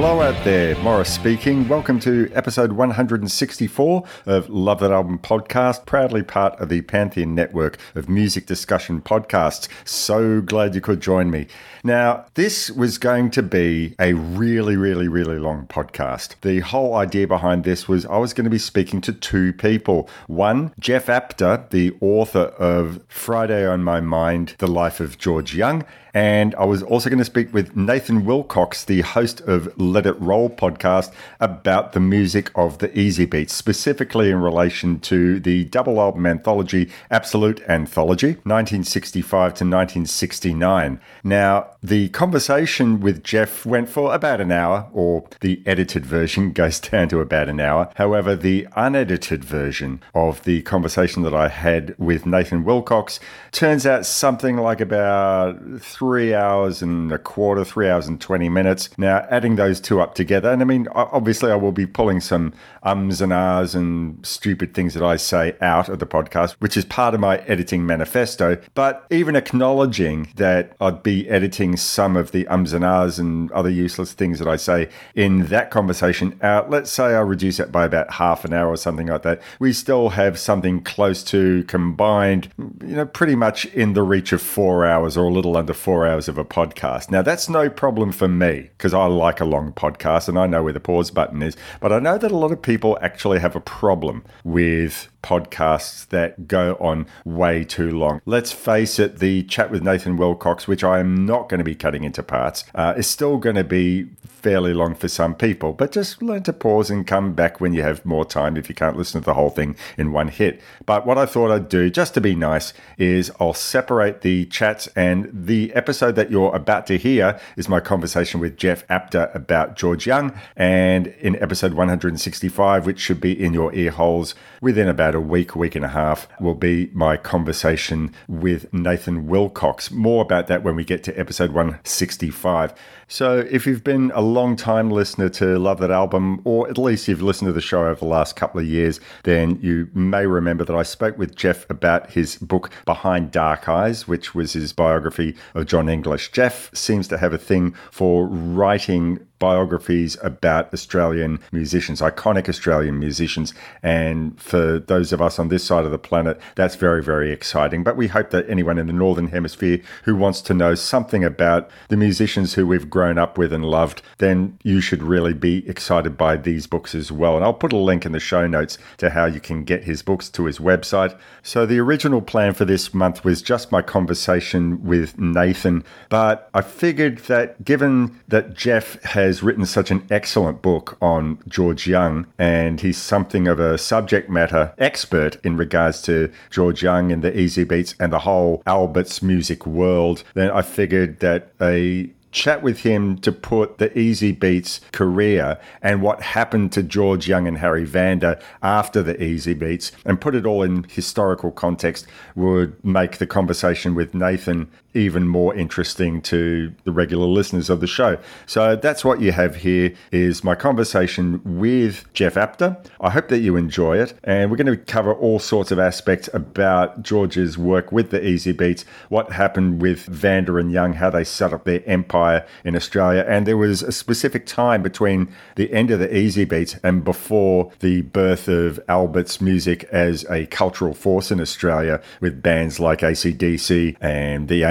Hello out there, Morris speaking. Welcome to episode 164 of Love That Album podcast, proudly part of the Pantheon network of music discussion podcasts. So glad you could join me. Now, this was going to be a really, really, really long podcast. The whole idea behind this was I was going to be speaking to two people. One, Jeff Apter, the author of Friday on My Mind, The Life of George Young, and I was also going to speak with Nathan Wilcox, the host of Let It Roll podcast, about the music of the Easybeats, specifically in relation to the double album anthology, Absolute Anthology, 1965 to 1969. Now, the conversation with Jeff went for about an hour, or the edited version goes down to about an hour. However, the unedited version of the conversation that I had with Nathan Wilcox turns out something like about three hours and a quarter, three hours and 20 minutes. Now, adding those two up together, and I mean, obviously, I will be pulling some ums and ahs and stupid things that I say out of the podcast, which is part of my editing manifesto. But even acknowledging that I'd be editing some of the ums and ahs and other useless things that I say in that conversation out, let's say I reduce it by about half an hour or something like that, we still have something close to combined, you know, pretty much in the reach of four hours or a little under four hours of a podcast. Now, that's no problem for me because I like a long podcast and I know where the pause button is. But I know that a lot of people actually have a problem with podcasts that go on way too long. Let's face it, the chat with Nathan Wilcox, which I am not going to be cutting into parts, uh, is still going to be fairly long for some people, but just learn to pause and come back when you have more time if you can't listen to the whole thing in one hit. But what I thought I'd do, just to be nice, is I'll separate the chats and the episode that you're about to hear is my conversation with Jeff Apter about George Young. And in episode 165, which should be in your ear holes within about a week, week and a half, will be my conversation with Nathan Wilcox. More about that when we get to episode 165. So, if you've been a long time listener to Love That Album, or at least you've listened to the show over the last couple of years, then you may remember that I spoke with Jeff about his book Behind Dark Eyes, which was his biography of Jon English. Jeff seems to have a thing for writing biographies about Australian musicians, iconic Australian musicians. And for those of us on this side of the planet, that's very, very exciting. But we hope that anyone in the Northern Hemisphere who wants to know something about the musicians who we've grown up with and loved, then you should really be excited by these books as well. And I'll put a link in the show notes to how you can get his books to his website. So the original plan for this month was just my conversation with Nathan. But I figured that given that Jeff has written such an excellent book on George Young, and he's something of a subject matter expert in regards to George Young and the Easybeats and the whole Albert's music world, then I figured that a chat with him to put the Easybeats career and what happened to George Young and Harry Vanda after the Easybeats and put it all in historical context would make the conversation with Nathan even more interesting to the regular listeners of the show. So that's what you have here is my conversation with Jeff Apter. I hope that you enjoy it and we're going to cover all sorts of aspects about George's work with the Easybeats, what happened with Vanda and Young, how they set up their empire in Australia and there was a specific time between the end of the Easybeats and before the birth of Albert's music as a cultural force in Australia with bands like ACDC and the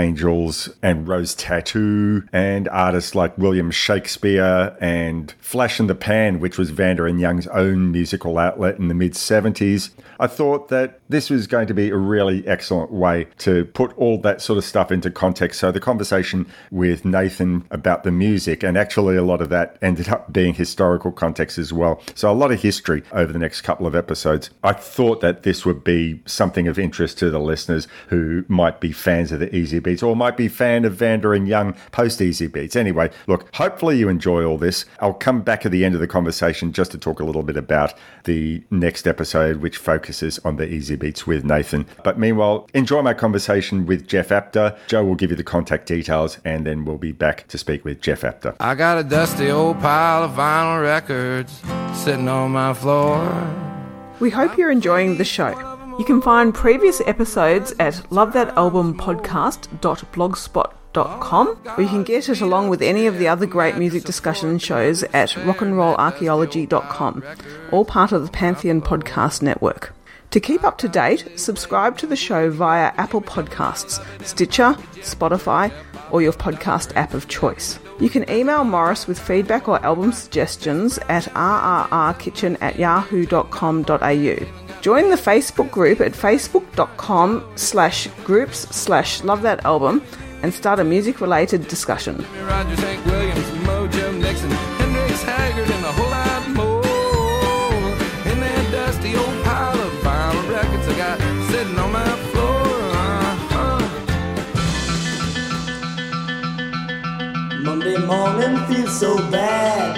and Rose Tattoo and artists like William Shakespeare and Flash in the Pan, which was Vanda and Young's own musical outlet in the mid 70s. I thought that this was going to be a really excellent way to put all that sort of stuff into context. So the conversation with Nathan about the music, and actually a lot of that ended up being historical context as well. So a lot of history over the next couple of episodes. I thought that this would be something of interest to the listeners who might be fans of the Easybeats or might be fan of Vanda and Young post Easybeats. Anyway, look, hopefully you enjoy all this. I'll come back at the end of the conversation just to talk a little bit about the next episode, which focuses on the Easybeats with Nathan. But meanwhile, enjoy my conversation with Jeff Apter. Joe will give you the contact details and then we'll be back to speak with Jeff Apter. I got a dusty old pile of vinyl records sitting on my floor. We hope you're enjoying the show. You can find previous episodes at lovethatalbumpodcast.blogspot.com, or you can get it along with any of the other great music discussion shows at rockandrollarchaeology.com, all part of the Pantheon Podcast Network. To keep up to date, subscribe to the show via Apple Podcasts, Stitcher, Spotify, or your podcast app of choice. You can email Morris with feedback or album suggestions at rrrkitchen at yahoo.com.au. Join the Facebook group at facebook.com slash groups slash love that album and start a music related discussion. Morning feels so bad.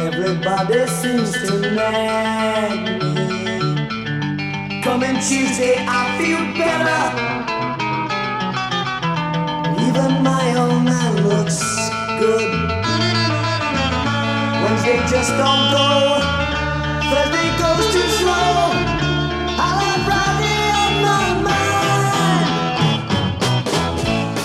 Everybody seems to nag me. Coming Tuesday, I feel better. Even my own man looks good. Wednesday just don't go. Thursday goes too slow. I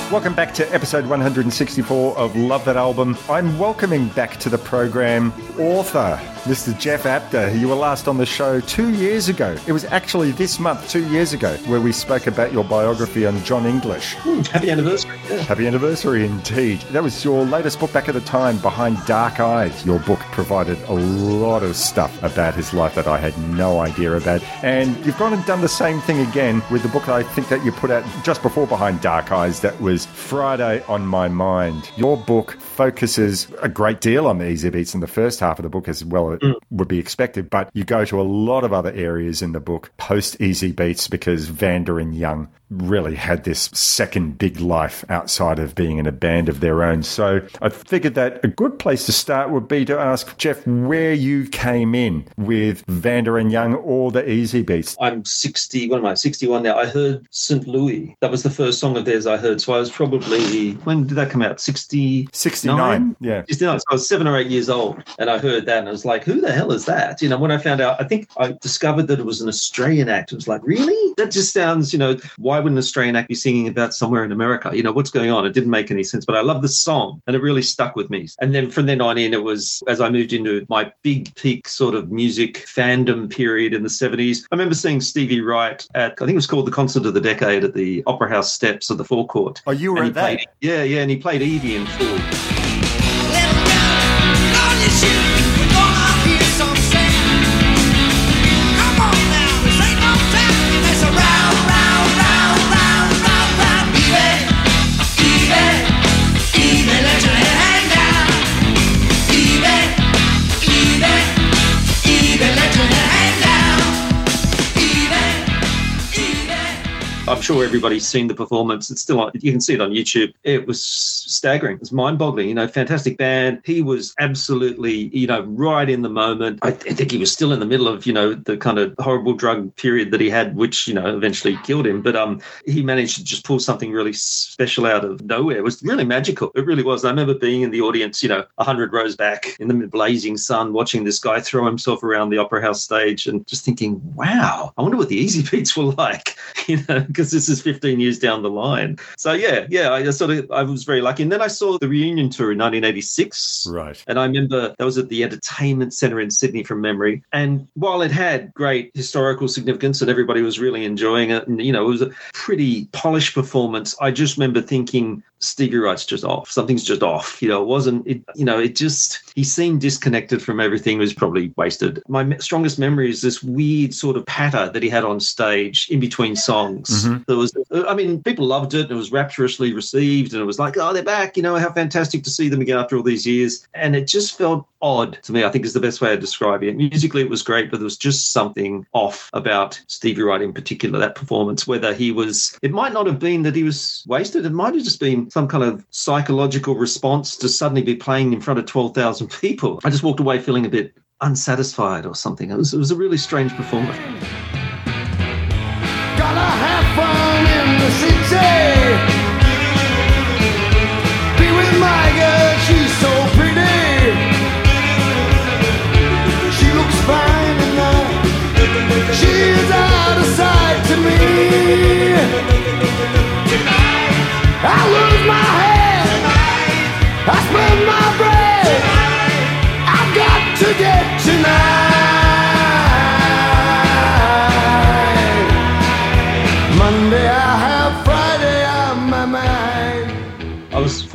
Welcome back to episode 164 of Love That Album. I'm welcoming back to the program author, Mr. Jeff Apter. You were last on the show two years ago. It was actually this month, two years ago, where we spoke about your biography on Jon English. Hmm, happy anniversary. Yeah. Happy anniversary indeed. That was your latest book back at the time, Behind Dark Eyes. Your book provided a lot of stuff about his life that I had no idea about. And you've gone and done the same thing again with the book that I think that you put out just before Behind Dark Eyes that was Friday on My Mind. Your book focuses a great deal on the Easybeats in the first half of the book as well it mm. would be expected, but you go to a lot of other areas in the book post Easybeats because Vanda and Young really had this second big life outside of being in a band of their own. So I figured that a good place to start would be to ask Jeff where you came in with Vanda and Young or the Easybeats. I'm 60, what am I, 61 now. I heard St. Louis. That was the first song of theirs I heard. So I was probably, when did that come out? 60? 69. Yeah. 69. So I was seven or eight years old and I heard that and I was like, who the hell is that? You know, when I found out, I think I discovered that it was an Australian act. It was like, really? That just sounds, you know, why would an Australian act be singing about somewhere in America? You know, what's going on? It didn't make any sense, but I love the song and it really stuck with me. And then from then on in, it was as I moved into my big peak sort of music fandom period in the 70s. I remember seeing Stevie Wright at, I think it was called the Concert of the Decade at the Opera House steps of the forecourt. Oh, you were at that? played- yeah, yeah, and he played Evie in full. Sure everybody's seen the performance. It's still on, you can see it on YouTube. It was staggering. It's mind boggling. You know, fantastic band. He was absolutely, you know, right in the moment. I, th- I think he was still in the middle of, you know, the kind of horrible drug period that he had, which, you know, eventually killed him. But um, he managed to just pull something really special out of nowhere. It was really magical. It really was. I remember being in the audience, you know, 100 rows back in the blazing sun, watching this guy throw himself around the opera house stage and just thinking, wow, I wonder what the easy beats were like, you know, because this is 15 years down the line. So yeah, yeah, I sort of I was very lucky. And then I saw the reunion tour in 1986. Right. And I remember that was at the Entertainment Centre in Sydney from memory. And while it had great historical significance and everybody was really enjoying it, and you know, it was a pretty polished performance, I just remember thinking Stevie Wright's just off. Something's just off. You know, it wasn't, it, you know, it just, he seemed disconnected from everything, it was probably wasted. My strongest memory is this weird sort of patter that he had on stage in between songs. Mm-hmm. There was, I mean, people loved it and it was rapturously received and it was like, oh, they're back, you know, how fantastic to see them again after all these years. And it just felt odd to me, I think is the best way to describe it. Musically, it was great, but there was just something off about Stevie Wright in particular, that performance, whether he was, it might not have been that he was wasted, it might have just been some kind of psychological response to suddenly be playing in front of 12,000 people. I just walked away feeling a bit unsatisfied or something. It was, it was a really strange performance. Gonna have fun in the city. Be with my girl, she's so pretty. She out of sight to me.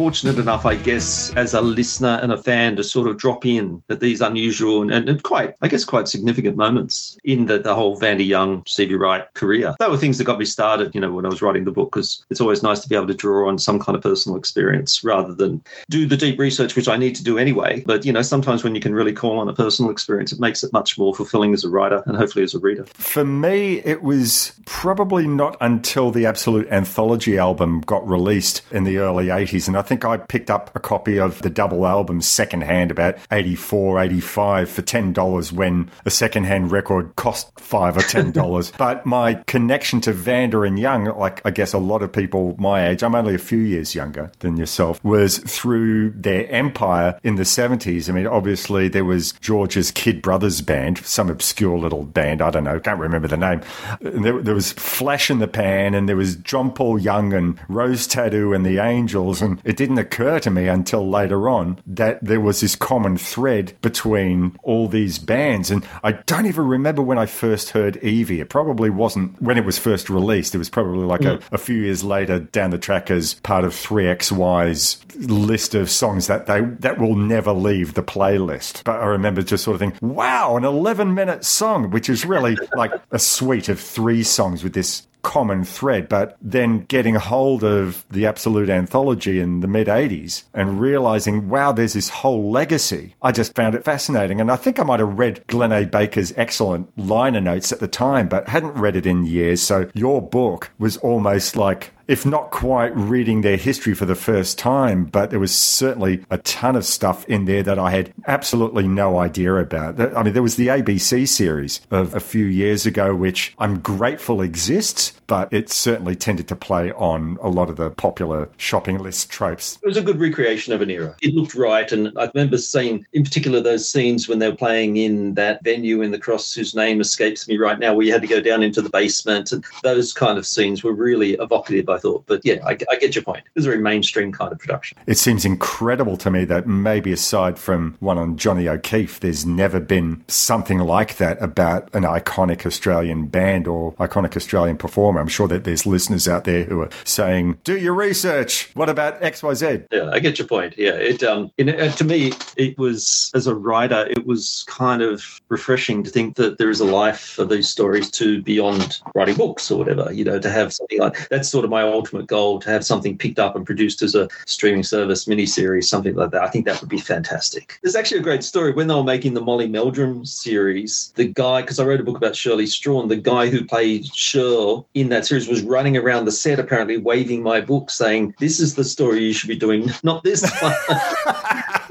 Fortunate enough, I guess, as a listener and a fan to sort of drop in at these unusual and, and, quite, I guess, quite significant moments in the, the whole Vandy Young, Stevie Wright career. They were things that got me started, you know, when I was writing the book, because it's always nice to be able to draw on some kind of personal experience rather than do the deep research, which I need to do anyway. But, you know, sometimes when you can really call on a personal experience, it makes it much more fulfilling as a writer and hopefully as a reader. For me, it was probably not until the Absolute Anthology album got released in the early 80s. And I think I picked up a copy of the double album secondhand about 84, 85 for $10 when a secondhand record cost 5 or $10. but my connection to Vanda and Young, like I guess a lot of people my age, I'm only a few years younger than yourself, was through their empire in the 70s. I mean, obviously there was George's Kid Brothers band, some obscure little band, I don't know, can't remember the name. There, there was Flash in the Pan and there was John Paul Young and Rose Tattoo and the Angels. And it didn't occur to me until later on that there was this common thread between all these bands. And I don't even remember when I first heard Evie. It probably wasn't when it was first released. It was probably like a, a few years later down the track as part of 3XY's list of songs that they that will never leave the playlist. But I remember just sort of thinking, wow, an 11 minute song, which is really like a suite of three songs with this common thread, but then getting a hold of the Absolute Anthology in the mid 80s and realizing, wow, there's this whole legacy. I just found it fascinating. And I think I might have read Glenn A. Baker's excellent liner notes at the time, but hadn't read it in years. So your book was almost like if not quite reading their history for the first time, but there was certainly a ton of stuff in there that I had absolutely no idea about. I mean, there was the ABC series of a few years ago, which I'm grateful exists, but it certainly tended to play on a lot of the popular shopping list tropes. It was a good recreation of an era. It looked right. And I remember seeing, in particular, those scenes when they were playing in that venue in the cross, whose name escapes me right now, where you had to go down into the basement. And those kind of scenes were really evocative, I thought. But yeah, I, I get your point. It was a very mainstream kind of production. It seems incredible to me that maybe aside from one on Johnny O'Keefe, there's never been something like that about an iconic Australian band or iconic Australian performer. I'm sure that there's listeners out there who are saying, "Do your research. What about X, Y, Z?" Yeah, I get your point. Yeah, it um, to me, it was as a writer, it was kind of refreshing to think that there is a life for these stories to beyond writing books or whatever. You know, to have something like that's sort of my ultimate goal to have something picked up and produced as a streaming service miniseries, something like that. I think that would be fantastic. There's actually a great story when they were making the Molly Meldrum series. The guy, because I wrote a book about Shirley Strachan, the guy who played Shirl in that series was running around the set apparently waving my book saying, This is the story you should be doing, not this one.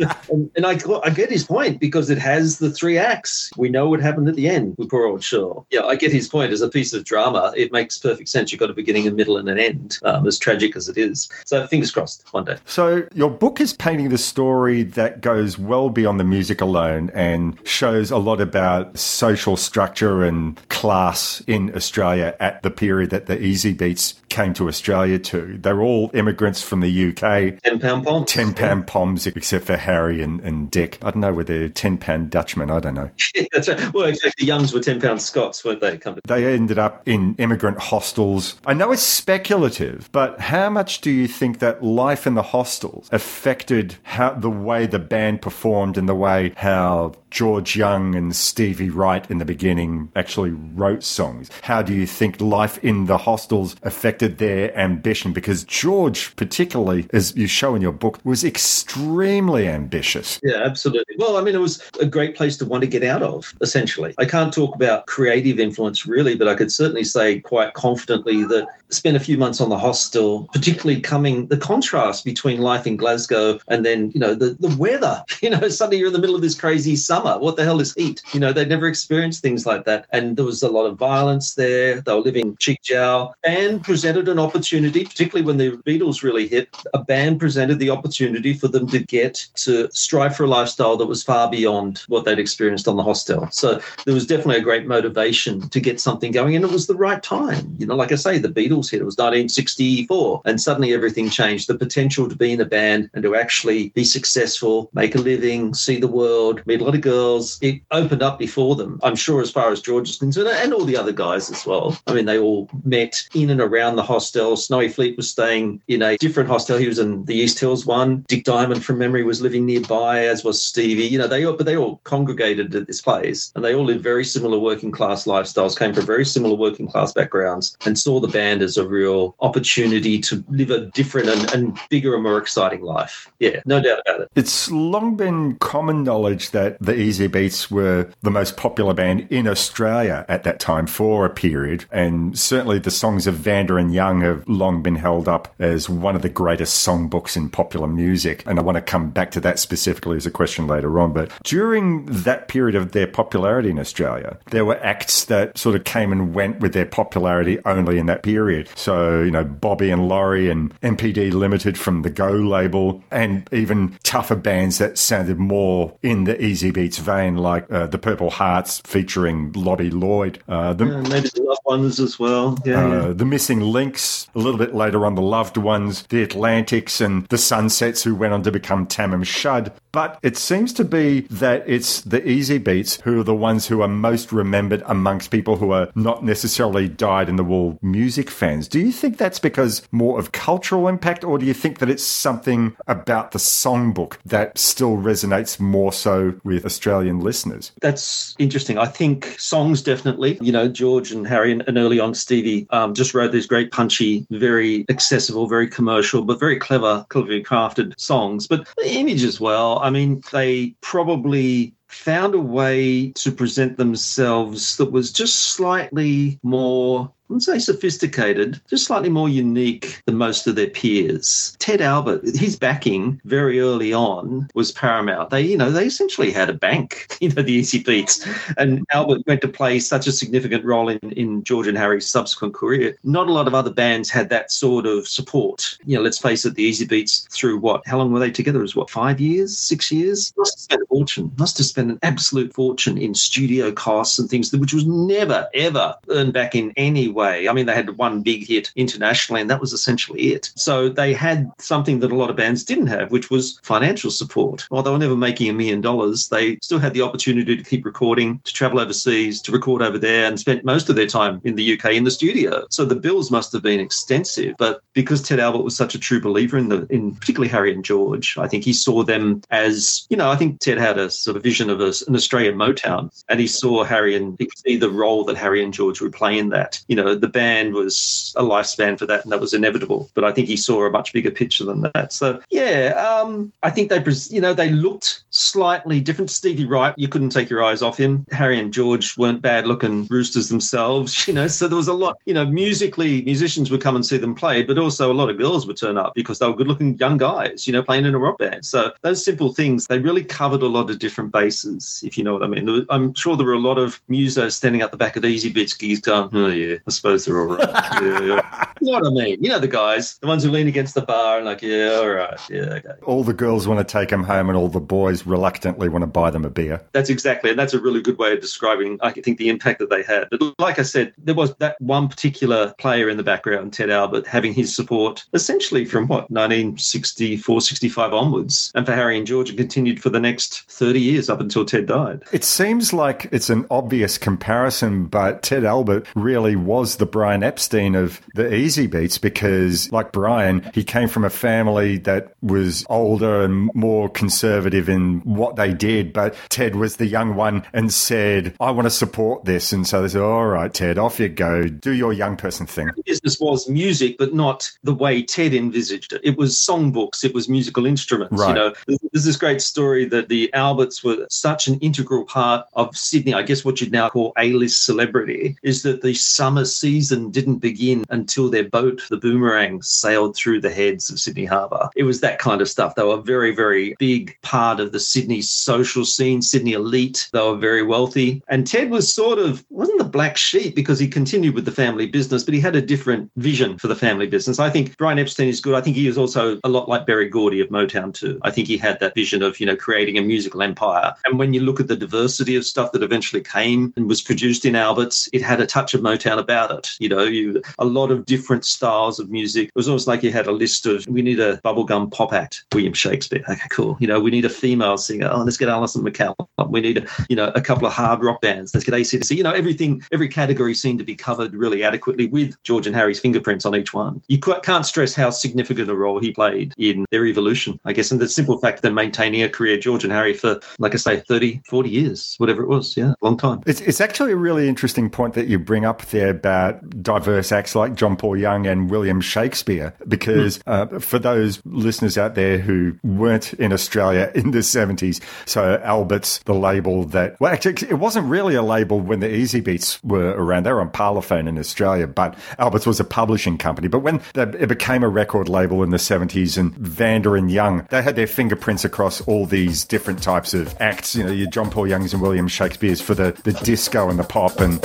and, and I, I get his point because it has the three acts. We know what happened at the end with poor old Shirl. Yeah, I get his point. As a piece of drama, it makes perfect sense. You've got a beginning, a middle, and an end, um, as tragic as it is. So fingers crossed one day. So your book is painting the story that goes well beyond the music alone and shows a lot about social structure and class in Australia at the period that the Easybeats came to Australia to. They're all immigrants from the UK. Ten pound poms. Ten pound poms, except for Harry and, and Dick. I don't know whether they're ten pound Dutchmen. I don't know. That's right. Well, exactly. The Youngs were ten pound Scots, weren't they? They ended up in immigrant hostels. I know it's speculative, but how much do you think that life in the hostels affected how the way the band performed and the way how George Young and Stevie Wright in the beginning actually wrote songs? How do you think life in the hostels affected their ambition? Because George, particularly, as you show in your book, was extremely ambitious. Yeah, absolutely. Well, I mean, it was a great place to want to get out of, essentially. I can't talk about creative influence really, but I could certainly say quite confidently that spent a few months on the hostel, particularly coming the contrast between life in Glasgow and then, you know, the, the weather. You know, suddenly you're in the middle of this crazy summer. What the hell is heat? You know, they'd never experienced things like that. And there was a lot of violence there. They were living cheek jowl and presented an opportunity, particularly when the Beatles really hit. A band presented the opportunity for them to get to strive for a lifestyle that was far beyond what they'd experienced on the hostel. So there was definitely a great motivation to get something going. And it was the right time. You know, like I say, the Beatles hit. It was 1964. And suddenly everything changed. The potential to be in a band and to actually be successful, make a living, see the world, meet a lot of girls, it opened up before them. I'm sure, as far as George is concerned, and all the other guys as well. I mean, they all met in and around the hostel. Snowy Fleet was staying in a different hostel. He was in the East Hills one. Dick Diamonde, from memory, was living nearby, as was Stevie. You know, they all, but they all congregated at this place, and they all lived very similar working class lifestyles, came from very similar working class backgrounds, and saw the band as a real opportunity to live a different and, and bigger and more exciting life. Yeah, no doubt about it. It's long been common knowledge that the Easybeats were the most popular band in Australia at that time for a period. And certainly the songs of Vanda and Young have long been held up as one of the greatest songbooks in popular music. And I want to come back to that specifically as a question later on. But during that period of their popularity in Australia, there were acts that sort of came and went with their popularity only in that period. So, you know, Bobby and Laurie and MPD Limited from the Go label, and even tougher bands that sounded more in the Easybeats vein, like uh, the Purple Hearts featuring Lobby Loyde. Uh, the, Yeah, maybe the loved ones as well. Yeah, yeah. uh, the Missing Links, a little bit later on, the Loved Ones, the Atlantics, and the Sunsets, who went on to become Tamam Shud. But it seems to be that it's the Easybeats who are the ones who are most remembered amongst people who are not necessarily dyed in the wool music fans. Do you think that's because more of cultural impact, or do you think that it's something about the songbook that still resonates more so with Australian listeners? That's interesting. I think songs definitely. You know, George and Harry and, and early on Stevie um, just wrote these great, punchy, very accessible, very commercial, but very clever, cleverly crafted songs. But the image as well. I mean, they probably found a way to present themselves that was just slightly more wouldn't say sophisticated, just slightly more unique than most of their peers. Ted Albert, his backing very early on was paramount. They, you know, they essentially had a bank, you know, the Easybeats. And Albert went to play such a significant role in, in George and Harry's subsequent career. Not a lot of other bands had that sort of support. You know, let's face it, the Easybeats through what? How long were they together? It was what, five years, six years? Must have spent a fortune. Must have spent an absolute fortune in studio costs and things, which was never, ever earned back in any way. I mean, they had one big hit internationally, and that was essentially it. So they had something that a lot of bands didn't have, which was financial support. While they were never making a million dollars, they still had the opportunity to keep recording, to travel overseas, to record over there, and spent most of their time in the UK in the studio. So the bills must have been extensive. But because Ted Albert was such a true believer in the, in particularly Harry and George, I think he saw them as, you know, I think Ted had a sort of vision of a, an Australian Motown, and he saw Harry and he could see the role that Harry and George would play in that. You know, the band was a lifespan for that, and that was inevitable. But I think he saw a much bigger picture than that. So yeah, um, I think they, you know, they looked slightly different. Stevie Wright, you couldn't take your eyes off him. Harry and George weren't bad looking roosters themselves, you know. So there was a lot, you know, musically, musicians would come and see them play, but also a lot of girls would turn up because they were good looking young guys, you know, playing in a rock band. So those simple things, they really covered a lot of different bases, if you know what I mean. I'm sure there were a lot of musos standing up the back of the Easybeats gigs going, oh, yeah, I suppose they're all right. Yeah, yeah. You know what I mean? You know the guys, the ones who lean against the bar and like, yeah, all right, yeah, okay. All the girls want to take him home, and all the boys reluctantly want to buy them a beer. That's exactly, and that's a really good way of describing, I think, the impact that they had. But like I said, there was that one particular player in the background, Ted Albert, having his support essentially from what, 1964, 65 onwards. And for Harry and George, it continued for the next 30 years up until Ted died. It seems like it's an obvious comparison, but Ted Albert really was the Brian Epstein of the Easybeats because, like Brian, he came from a family that was older and more conservative in what they did. But Ted was the young one and said, I want to support this. And so they said, All right, Ted, off you go. Do your young person thing. business was music, but not the way Ted envisaged it. It was songbooks, it was musical instruments. Right. You know, there's, this great story that the Alberts were such an integral part of Sydney. I guess what you'd now call A-list celebrity is that the summer season didn't begin until their boat, the Boomerang, sailed through the heads of Sydney Harbour. It was that kind of stuff. They were a very, very big part of the Sydney social scene, Sydney elite. They were very wealthy, and Ted was sort of wasn't the black sheep because he continued with the family business, but he had a different vision for the family business. I think Brian Epstein is good. I think he is also a lot like Berry Gordy of Motown too. I think he had that vision of you know creating a musical empire. And when you look at the diversity of stuff that eventually came and was produced in Alberts, it had a touch of Motown about it. You know, you a lot of different styles of music. It was almost like you had a list of we need a bubblegum pop act, William Shakespeare. Okay, cool. You know, we need a female singer. Oh, let's get Alison McCallum. We need a, you know a couple of hard rock bands. Let's get ACDC. You know, everything, every category seemed to be covered really adequately with George and Harry's fingerprints on each one. You can't stress how significant a role he played in their evolution, I guess, and the simple fact them maintaining a career, George and Harry, for, like I say, 30, 40 years, whatever it was. Yeah, long time. It's, it's actually a really interesting point that you bring up there about diverse acts like John Paul Young and William Shakespeare, because uh, for those listeners out there who weren't in Australia in the 70s, so Albert's the label that, well, actually, it wasn't really a label when the Easybeats were around. They were on Parlophone in Australia, but Albert's was a publishing company. But when they, it became a record label in the 70s and Vanda and Young, they had their fingerprints across all these different types of acts, you know, your John Paul Youngs and William Shakespeare's for the, the disco and the pop and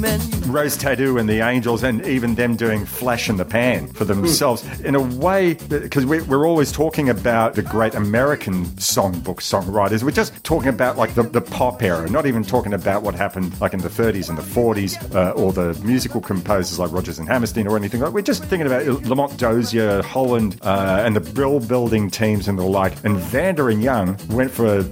menu. Rose Tattoo and the Angels, and even them doing Flash in the Pan for themselves in a way, because we're, we're always talking about the great American songbook songwriters. We're just talking about like the, the pop era, not even talking about what happened like in the 30s and the 40s uh, or the musical composers like Rodgers and Hammerstein or anything like We're just thinking about Lamont Dozier, Holland, uh, and the Brill building teams and the like. And Vanda and Young went for,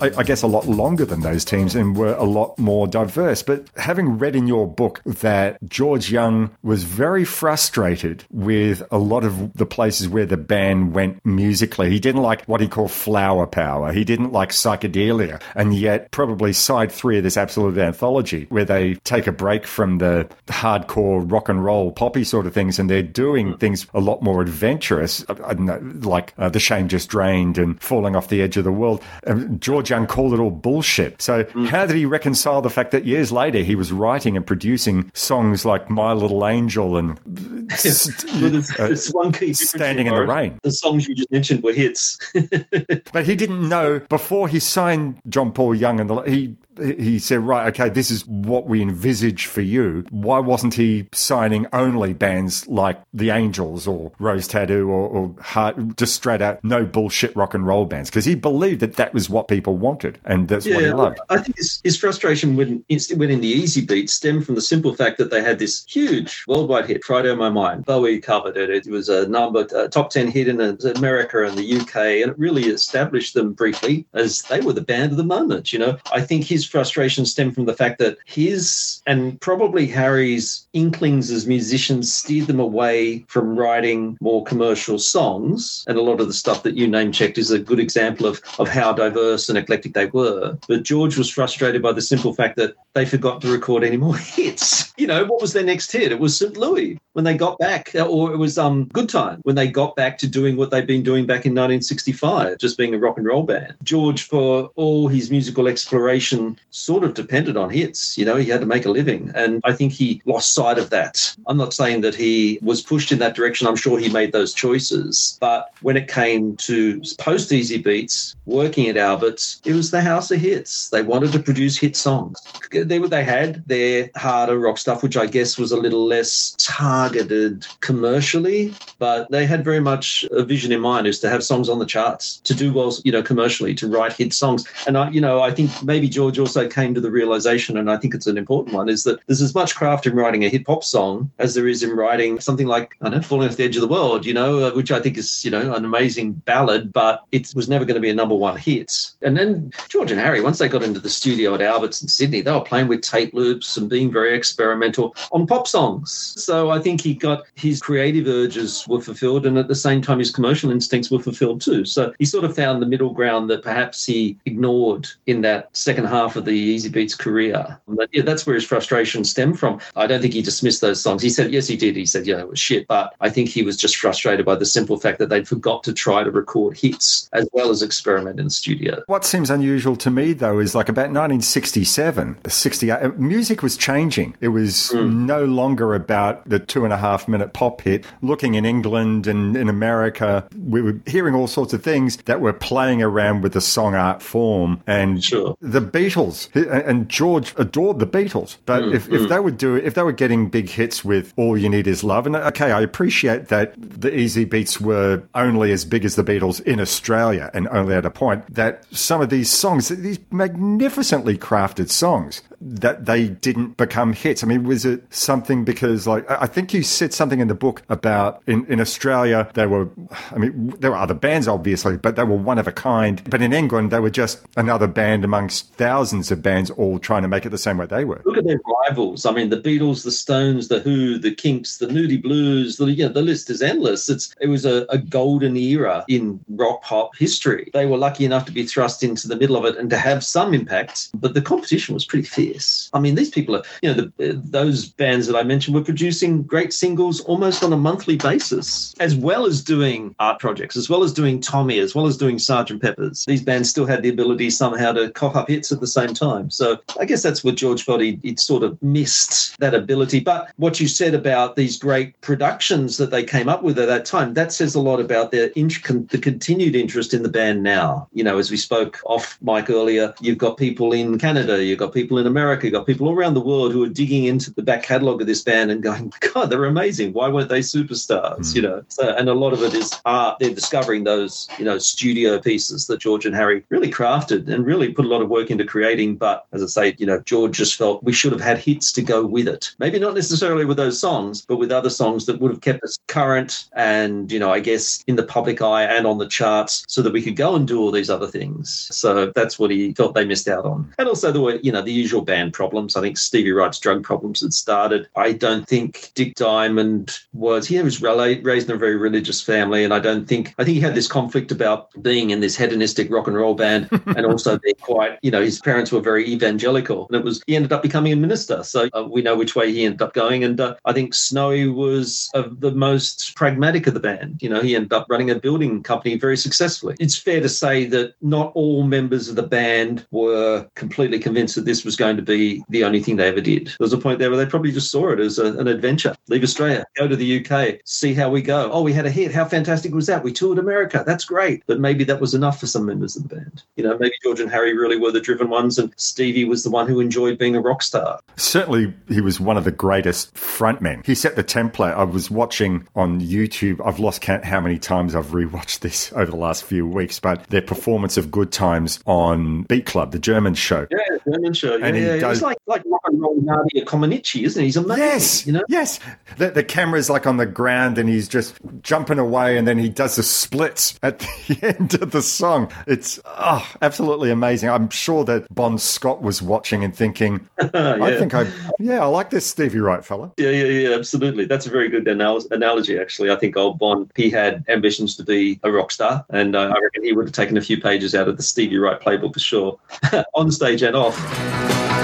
I I guess, a lot longer than those teams and were a lot more diverse. But having read in your book that George Young was very frustrated with a lot of the places where the band went musically. He didn't like what he called flower power. He didn't like psychedelia. And yet, probably side three of this absolute anthology, where they take a break from the hardcore rock and roll poppy sort of things and they're doing things a lot more adventurous, don't know, like uh, The Shame Just Drained and Falling Off the Edge of the World. Um, George Young called it all bullshit. So, how did he reconcile the fact that years later he was writing and producing songs like My Little Angel and Well, uh, one key Standing in the Rain? The songs you just mentioned were hits. But he didn't know before he signed John Paul Young and the, he he said, right, okay, this is what we envisage for you. Why wasn't he signing only bands like the Angels or Rose Tattoo or, or Heart, just straight out no bullshit rock and roll bands? Because he believed that that was what people wanted and that's what he loved. I think his, his frustration when, in the Easy Beat stemmed from the simple fact that they had this huge worldwide hit, Friday on My Mind. Bowie covered it. It was a number a top 10 hit in uh, America and the UK, and it really established them briefly as they were the band of the moment. You know, I think his frustration stemmed from the fact that his and probably Harry's inklings as musicians steered them away from writing more commercial songs. And a lot of the stuff that you name checked is a good example of, of how diverse and eclectic they were. But George was frustrated by the simple fact that they forgot to record any more hits. You know, what was their next hit? It was St. Louis when they got back, or it was um, Good Time when they got back to doing what they'd been doing back in 1965, just being a rock and roll band. George, for all his musical exploration, sort of depended on hits. You know, he had to make a living. And I think he lost sight of that. I'm not saying that he was pushed in that direction. I'm sure he made those choices. But when it came to post Easybeats, working at Albert's, it was the house of hits. They wanted to produce hit songs. They, they had their harder rock stuff, which I guess was a little less targeted commercially, but they had very much a vision in mind is to have songs on the charts, to do well, you know, commercially, to write hit songs. And I, you know, I think maybe George also came to the realization, and I think it's an important one, is that there's as much craft in writing a hip hop song as there is in writing something like, I don't know, Falling Off the Edge of the World, you know, uh, which I think is, you know, an amazing ballad, but it was never going to be a number one hit. And then George and Harry, once they got into the studio at Albert's in Sydney, they were playing with tape loops and being very experimental on pop songs. So I think he got his creative urges were fulfilled, and at the same time, his commercial instincts were fulfilled too. So he sort of found the middle ground that perhaps he ignored in that second half of the Easybeats career. But yeah, that's where his frustration stemmed from. I don't think he dismissed those songs. He said, yes, he did. He said, yeah, it was shit. But I think he was just frustrated by the simple fact that they'd forgot to try to record hits as well as experiment in the studio. What seems unusual to me, though, is like about 1967, 68, uh, music was changing. It was hmm. no longer about the two and a half minute pop hit. Looking in England and in America, we were hearing all sorts of things that were playing around with the song art form. And Sure. the Beatles, and George adored the Beatles. But mm, if, if mm. they would do if they were getting big hits with All You Need Is Love, and uh, okay, I appreciate that the Easybeats were only as big as the Beatles in Australia and only at a point, that some of these songs, these magnificently crafted songs, that they didn't become hits. I mean, was it something because, like, I think you said something in the book about in, in Australia, they were, I mean, there were other bands, obviously, but they were one of a kind. But in England, they were just another band amongst thousands of bands all trying to make it the same way they were. Look at their rivals. I mean, the Beatles, the Stones, the Who, the Kinks, the Moody Blues. The, you know, the list is endless. It's it was a, a golden era in rock pop history. They were lucky enough to be thrust into the middle of it and to have some impact. But the competition was pretty fierce. I mean, these people are, you know, the, those bands that I mentioned were producing great singles almost on a monthly basis, as well as doing art projects, as well as doing Tommy, as well as doing Sergeant Peppers. These bands still had the ability somehow to cough up hits at the same time. So I guess that's what George felt he, sort of missed that ability. But what you said about these great productions that they came up with at that time, that says a lot about their int- con- the continued interest in the band now. You know, as we spoke off mic earlier, you've got people in Canada, you've got people in America, you've got people all around the world who are digging into the back catalogue of this band and going, God, they're amazing. Why weren't they superstars? Hmm. You know, so, and a lot of it is art. They're discovering those, you know, studio pieces that George and Harry really crafted and really put a lot of work into creating. But as I say, you know, George just felt we should have had hits to go with it. Maybe not necessarily with those songs, but with other songs that would have kept us current and, you know, I guess in the public eye and on the charts so that we could go and do all these other things. So that's what he felt they missed out on. And also were, you know, the usual band problems. I think Stevie Wright's drug problems had started. I don't think Dick Diamonde was, he was raised in a very religious family. And I don't think, I think he had this conflict about being in this hedonistic rock and roll band and also being quite, you know, his parents were very evangelical. And it was, he ended up becoming a minister. So uh, we know which way he ended up going. And uh, I think Snowy was uh, the most pragmatic of the band. You know, he ended up running a building company very successfully. It's fair to say that not all members of the band were completely convinced that this was going to going to be the only thing they ever did. There was a point there where they probably just saw it as a, an adventure. Leave Australia, go to the UK, see how we go. Oh, we had a hit. How fantastic was that? We toured America. That's great. But maybe that was enough for some members of the band. You know, maybe George and Harry really were the driven ones, and Stevie was the one who enjoyed being a rock star. Certainly, he was one of the greatest frontmen. He set the template. I was watching on YouTube. I've lost count how many times I've rewatched this over the last few weeks, but their performance of Good Times on Beat Club, the German show. Yeah, German show. Yeah, And he yeah. does- He's like like rock and roll Nadia Comaneci, isn't he? He's amazing. Yes, you know. yes. The, the camera's like on the ground, and he's just jumping away, and then he does the splits at the end of the song. It's oh, absolutely amazing. I'm sure that Bon Scott was watching and thinking, "I think I, yeah, I like this Stevie Wright fella." Yeah, yeah, yeah, absolutely. That's a very good anal- analogy, actually. I think old Bon, he had ambitions to be a rock star, and uh, I reckon he would have taken a few pages out of the Stevie Wright playbook for sure, on stage and off.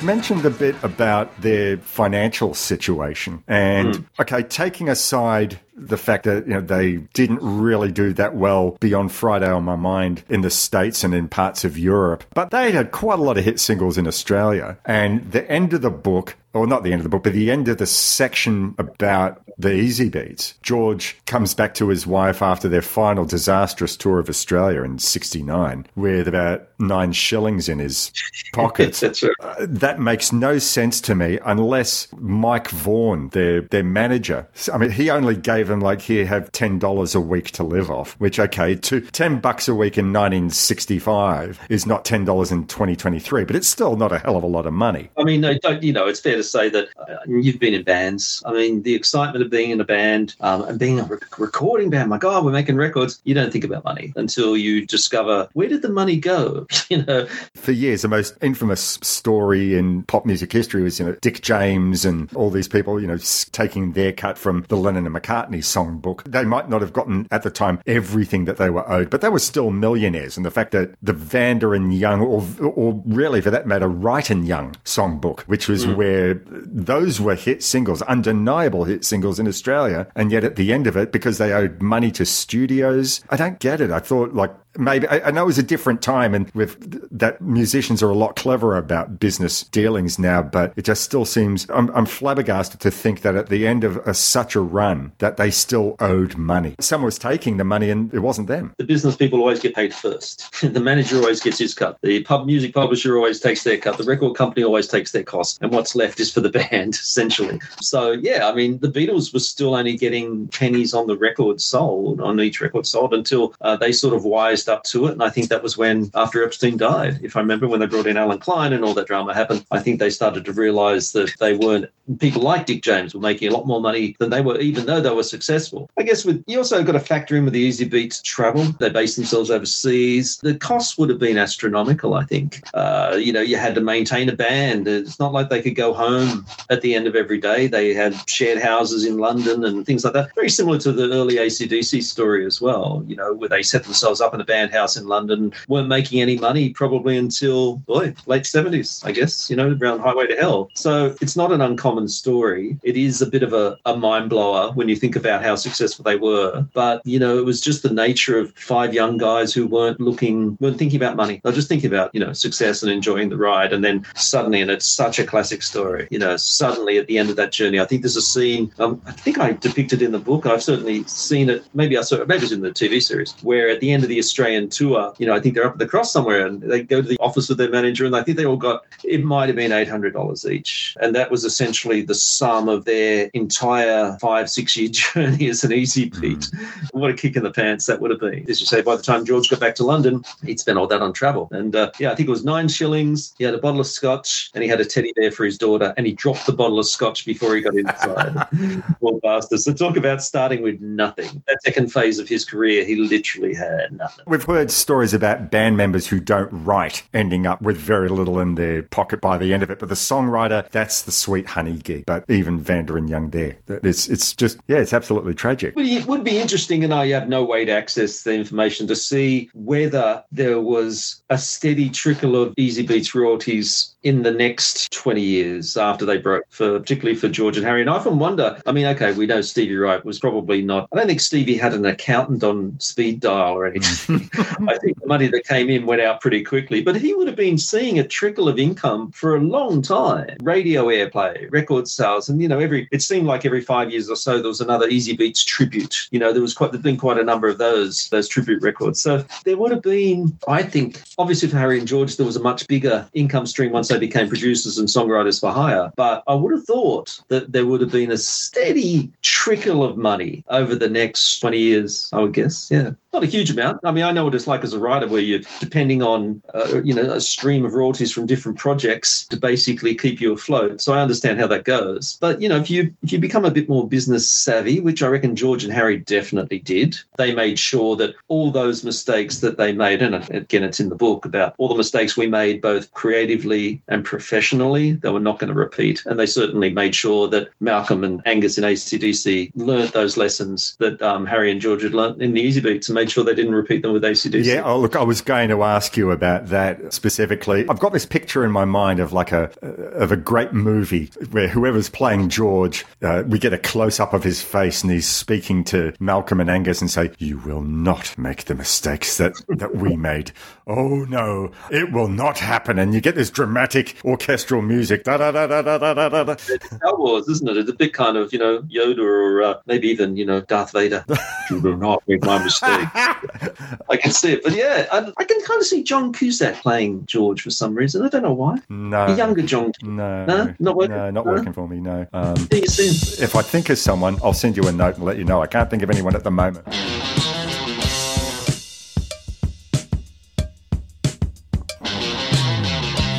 You've mentioned a bit about their financial situation, and hmm. okay, taking aside the fact that you know they didn't really do that well beyond Friday on My Mind in the states and in parts of Europe, but they had quite a lot of hit singles in Australia. And the end of the book, or not the end of the book, but the end of the section about the Easybeats, George comes back to his wife after their final disastrous tour of Australia in '69 with about nine shillings in his pocket. Uh, that makes no sense to me unless Mike Vaughan, their their manager, I mean, he only gave them like here have ten dollars a week to live off. Which okay, to ten bucks a week in 1965 is not ten dollars in 2023, but it's still not a hell of a lot of money. I mean, no, don't, you know, it's fair to say that uh, you've been in bands. I mean, the excitement of being in a band um, and being a rec- recording band, my God, we're making records. You don't think about money until you discover where did the money go? you know, For years, the most infamous story in pop music history was you know Dick James and all these people, you know, taking their cut from the Lennon and McCartney songbook. They might not have gotten at the time everything that they were owed, but they were still millionaires. And the fact that the Vanda and Young, or or really for that matter, Wright and Young songbook, which was mm. where those were hit singles, undeniable hit singles in Australia, and yet at the end of it, because they owed money to studios, I don't get it. I thought like maybe I, know it was a different time and with that musicians are a lot cleverer about business dealings now but it just still seems I'm, I'm flabbergasted to think that at the end of a, such a run that they still owed money someone was taking the money and it wasn't them the business people always get paid first. the manager always gets his cut. The pub music publisher always takes their cut. The record company always takes their cost. And what's left is for the band, essentially. So, yeah, I mean, the Beatles were still only getting pennies on the record sold, on each record sold, until uh, they sort of wised up to it. And I think that was when, after Epstein died, if I remember, when they brought in Allen Klein and all that drama happened, I think they started to realize that they weren't, people like Dick James were making a lot more money than they were, even though they were successful. I guess with, you also got to factor in with the Easybeats travel. They based themselves overseas. The costs would have been astronomical, I think. Uh, you know, you had to maintain a band. It's not like they could go home at the end of every day. They had shared houses in London and things like that. Very similar to the early ACDC story as well, you know, where they set themselves up in a band house in London, weren't making any money probably until, boy, late 70s, I guess, you know, around Highway to Hell. So it's not an uncommon story. It is a bit of a, a mind blower when you think about how successful they were. But, you know, it was just the nature of five young guys who weren't looking, weren't thinking about money. They're just thinking about, you know, success and enjoying the ride. And then suddenly, and it's such a classic story, you know, suddenly at the end of that journey, I think there's a scene, um, I think I depicted in the book. I've certainly seen it. Maybe I saw it, maybe it's in the TV series, where at the end of the Australian tour, you know, I think they're up at the cross somewhere and they go to the office of their manager and I think they all got, it might have been $800 each. And that was essentially the sum of their entire five, six year journey as an easy beat. What a kick in the pants that would have been. As you say, by the time George got back to London, he'd spent all that on travel. And uh, yeah, I think it was nine shillings. He had a bottle of scotch and he had a teddy bear for his daughter. And he dropped the bottle of scotch before he got inside. Poor bastard. So talk about starting with nothing. That second phase of his career, he literally had nothing. We've heard stories about band members who don't write ending up with very little in their pocket by the end of it. But the songwriter, that's the sweet honey gig. But even Vanda and Young there, it's it's just yeah, it's absolutely tragic. It would be interesting, and I have no way to access the information to see whether there was a steady trickle of Easybeats royalties in the next 20 years after they broke, for particularly for George and Harry. And I often wonder, I mean, okay, we know Stevie Wright was probably not, I don't think Stevie had an accountant on speed dial or anything. I think the money that came in went out pretty quickly, but he would have been seeing a trickle of income for a long time. Radio airplay, record sales, and, you know, every, it seemed like every five years or so there was another Easybeats tribute. You know, there was quite, there's been quite a number of those, those tribute records. So there would have been, I think, obviously for Harry and George, there was a much bigger income stream once they became producers and songwriters for hire. But I would have thought that there would have been a steady trickle of money over the next 20 years, I would guess. Yeah. Not a huge amount. I mean, I know what it's like as a writer where you're depending on, uh, you know, a stream of royalties from different projects to basically keep you afloat. So I understand how that goes. But, you know, if you if you become a bit more business savvy, which I reckon George and Harry definitely did, they made sure that all those mistakes that they made, and again, it's in the book about all the mistakes we made both creatively and professionally, they were not going to repeat. And they certainly made sure that Malcolm and Angus in ACDC learned those lessons that um, Harry and George had learned in the Easybeats and made sure they didn't repeat them with ACDC. Yeah, oh, look, I was going to ask you about that specifically. I've got this picture in my mind of like a of a great movie where whoever's playing George, uh, we get a close up of his face and he's speaking to Malcolm and Angus and say, "You will not make the mistakes that that we made. Oh no, it will not happen." And you get this dramatic orchestral music. Da da da da da da da da. It's Star Wars, isn't it? It's a bit kind of, you know, Yoda or uh, maybe even, you know, Darth Vader. you will not make my mistake. I can see it. But yeah, I, I can kind of see John Cusack playing George for some reason. I don't know why. No, A younger John. no, No? Not working? No, not No? working for me. No. Um, Yeah, you see him. if I think of someone, I'll send you a note and let you know. I can't think of anyone at the moment.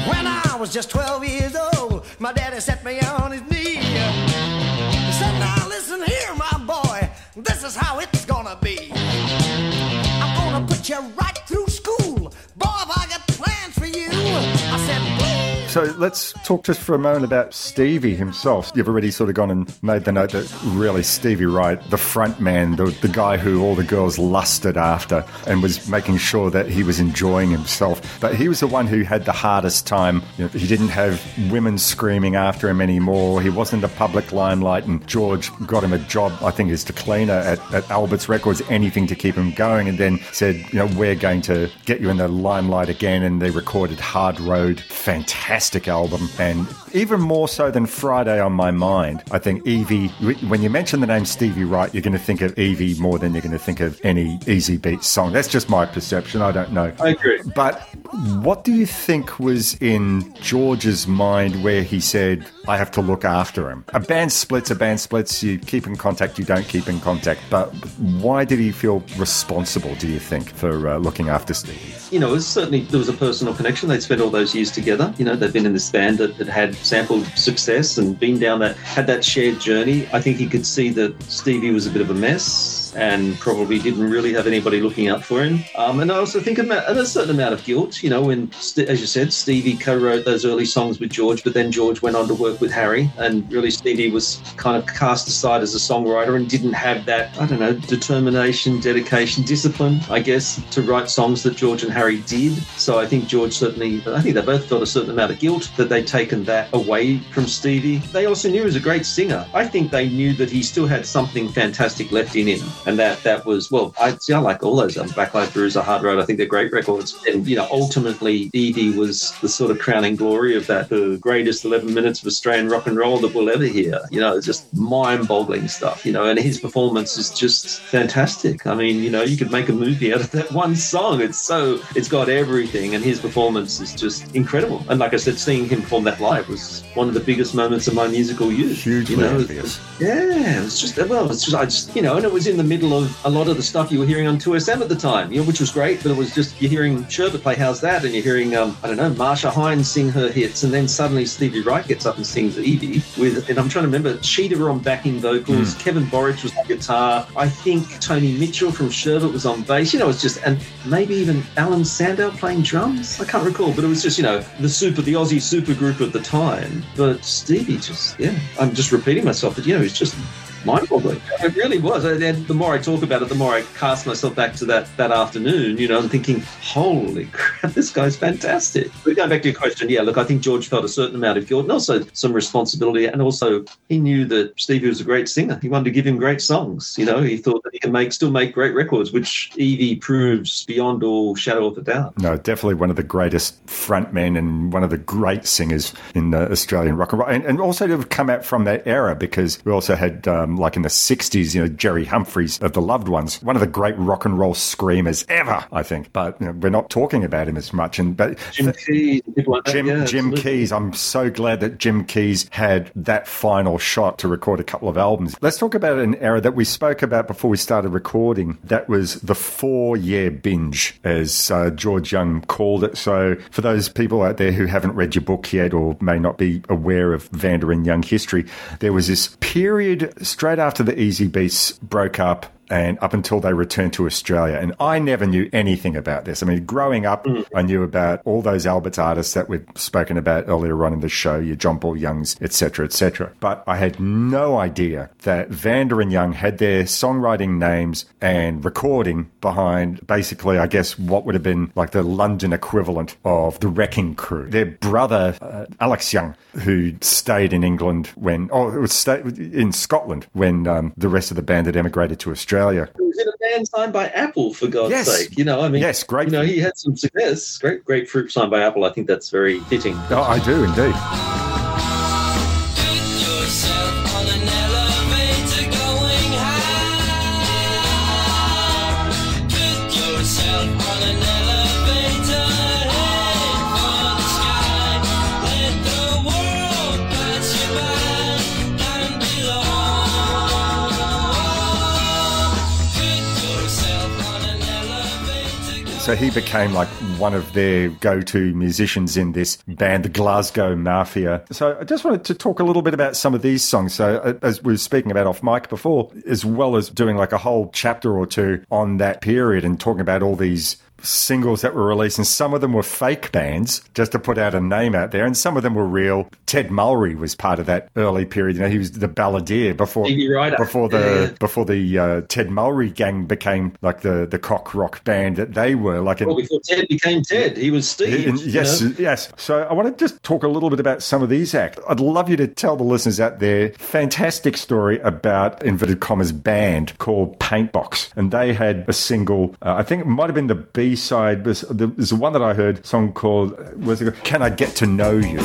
When I was just 12 years old, my daddy set me on his knee. He said, Now listen here, my boy, this is how it's So let's talk just for a moment about Stevie himself. You've already sort of gone and made the note that really Stevie Wright, the front man, the, the guy who all the girls lusted after and was making sure that he was enjoying himself. But he was the one who had the hardest time. You know, he didn't have women screaming after him anymore. He wasn't a public limelight. And George got him a job, I think, as the cleaner at, at Albert's Records, anything to keep him going. And then said, you know, we're going to get you in the limelight again. And they recorded Hard Road, fantastic album. And even more so than Friday on My Mind, I think Evie, when you mention the name Stevie Wright, you're going to think of Evie more than you're going to think of any Easybeat song. That's just my perception. I don't know. I agree. But what do you think was in George's mind where he said, I have to look after him? A band splits, a band splits, you keep in contact, you don't keep in contact. But why did he feel responsible, do you think, for uh, looking after Stevie? you know, certainly there was a personal connection. They'd spent all those years together. You know, they've been in this band that, that had sampled success and been down that had that shared journey. I think he could see that Stevie was a bit of a mess and probably didn't really have anybody looking out for him. Um, and I also think about a certain amount of guilt. You know, when as you said, Stevie co-wrote those early songs with George, but then George went on to work with Harry, and really Stevie was kind of cast aside as a songwriter and didn't have that I don't know determination, dedication, discipline, I guess, to write songs that George and Harry did. So I think George certainly, I think they both felt a certain amount of guilt that they'd taken that away from Stevie. They also knew he was a great singer. I think they knew that he still had something fantastic left in him, and that that was well. I see. I like all those albums. Black Eyed Bruiser, Hard Road. I think they're great records. And you know, ultimately, Evie was the sort of crowning glory of that, the greatest 11 minutes of Australian rock and roll that we'll ever hear. You know, it's just mind-boggling stuff. You know, and his performance is just fantastic. I mean, you know, you could make a movie out of that one song. It's so it's got everything, and his performance is just incredible. And like I said, seeing him perform that live was one of the biggest moments of my musical youth. Hugely you know, envious. yeah, it's just well, it's just I just you know, and it was in the middle of a lot of the stuff you were hearing on 2SM at the time, you know, which was great, but it was just you're hearing Sherbet play How's That, and you're hearing, um, I don't know, Marcia Hines sing her hits, and then suddenly Stevie Wright gets up and sings Evie with, and I'm trying to remember, Cheetah were on backing vocals, Kevin Borich was on guitar, I think Tony Mitchell from Sherbet was on bass, you know, it's just, and maybe even Alan Sandow playing drums, I can't recall, but it was just, you know, the super, the Aussie super group of the time, but Stevie just, yeah, I'm just repeating myself, but you know, he's just mind-boggling. It really was. And the more I talk about it, the more I cast myself back to that that afternoon. You know, and thinking, "Holy crap, this guy's fantastic." But going back to your question, yeah, look, I think George felt a certain amount of guilt and also some responsibility, and also he knew that Stevie was a great singer. He wanted to give him great songs. You know, he thought that he could make still make great records, which Evie proves beyond all shadow of a doubt. No, definitely one of the greatest frontmen and one of the great singers in the Australian rock and roll, and, and also to have come out from that era because we also had um, like in the '60s, you know, Gerry Humphrys of the Loved Ones, one of the great rock and roll screamers ever, I think. But you know, we're not talking about him as much. And but Jim Keays, like Jim, yeah, Jim. Keays, I'm so glad that Jim Keays had that final shot to record a couple of albums. Let's talk about an era that we spoke about before we started recording. That was the four year binge, as uh, George Young called it. So, for those people out there who haven't read your book yet or may not be aware of Vanda and Young history, there was this period straight after the Easybeats broke up and up until they returned to Australia. And I never knew anything about this. I mean, growing up, I knew about all those Alberts artists that we've spoken about earlier on in the show, your John Paul Youngs, etc., etc. But I had no idea that Vanda and Young had their songwriting names and recording behind basically, I guess, what would have been like the London equivalent of the Wrecking Crew. Their brother, uh, Alex Young, who stayed in England when, oh, it was stay, in Scotland when um, the rest of the band had emigrated to Australia. He was in a band signed by Apple, for God's Yes. sake. You know, I mean, Yes, great. You know, he had some success. Great, Grapefruit signed by Apple. I think that's very fitting. Oh, I do indeed. So he became like one of their go-to musicians in this band, the Glasgow Mafia. So I just wanted to talk a little bit about some of these songs. So uh, as we were speaking about off mic before, as well as doing like a whole chapter or two on that period and talking about all these singles that were released, and some of them were fake bands just to put out a name out there, and some of them were real. Ted Mulry was part of that early period. You know, he was the balladeer before before the Yeah, before the uh, Ted Mulry gang became like the the cock rock band that they were. Like in, Well, before Ted became Ted, he was Steve. in- you yes, know? yes. So I want to just talk a little bit about some of these acts. I'd love you to tell the listeners out there fantastic story about inverted commas band called Paintbox, and they had a single. Uh, I think it might have been the B side. Was there's the one that I heard song called was it Can I Get to Know You?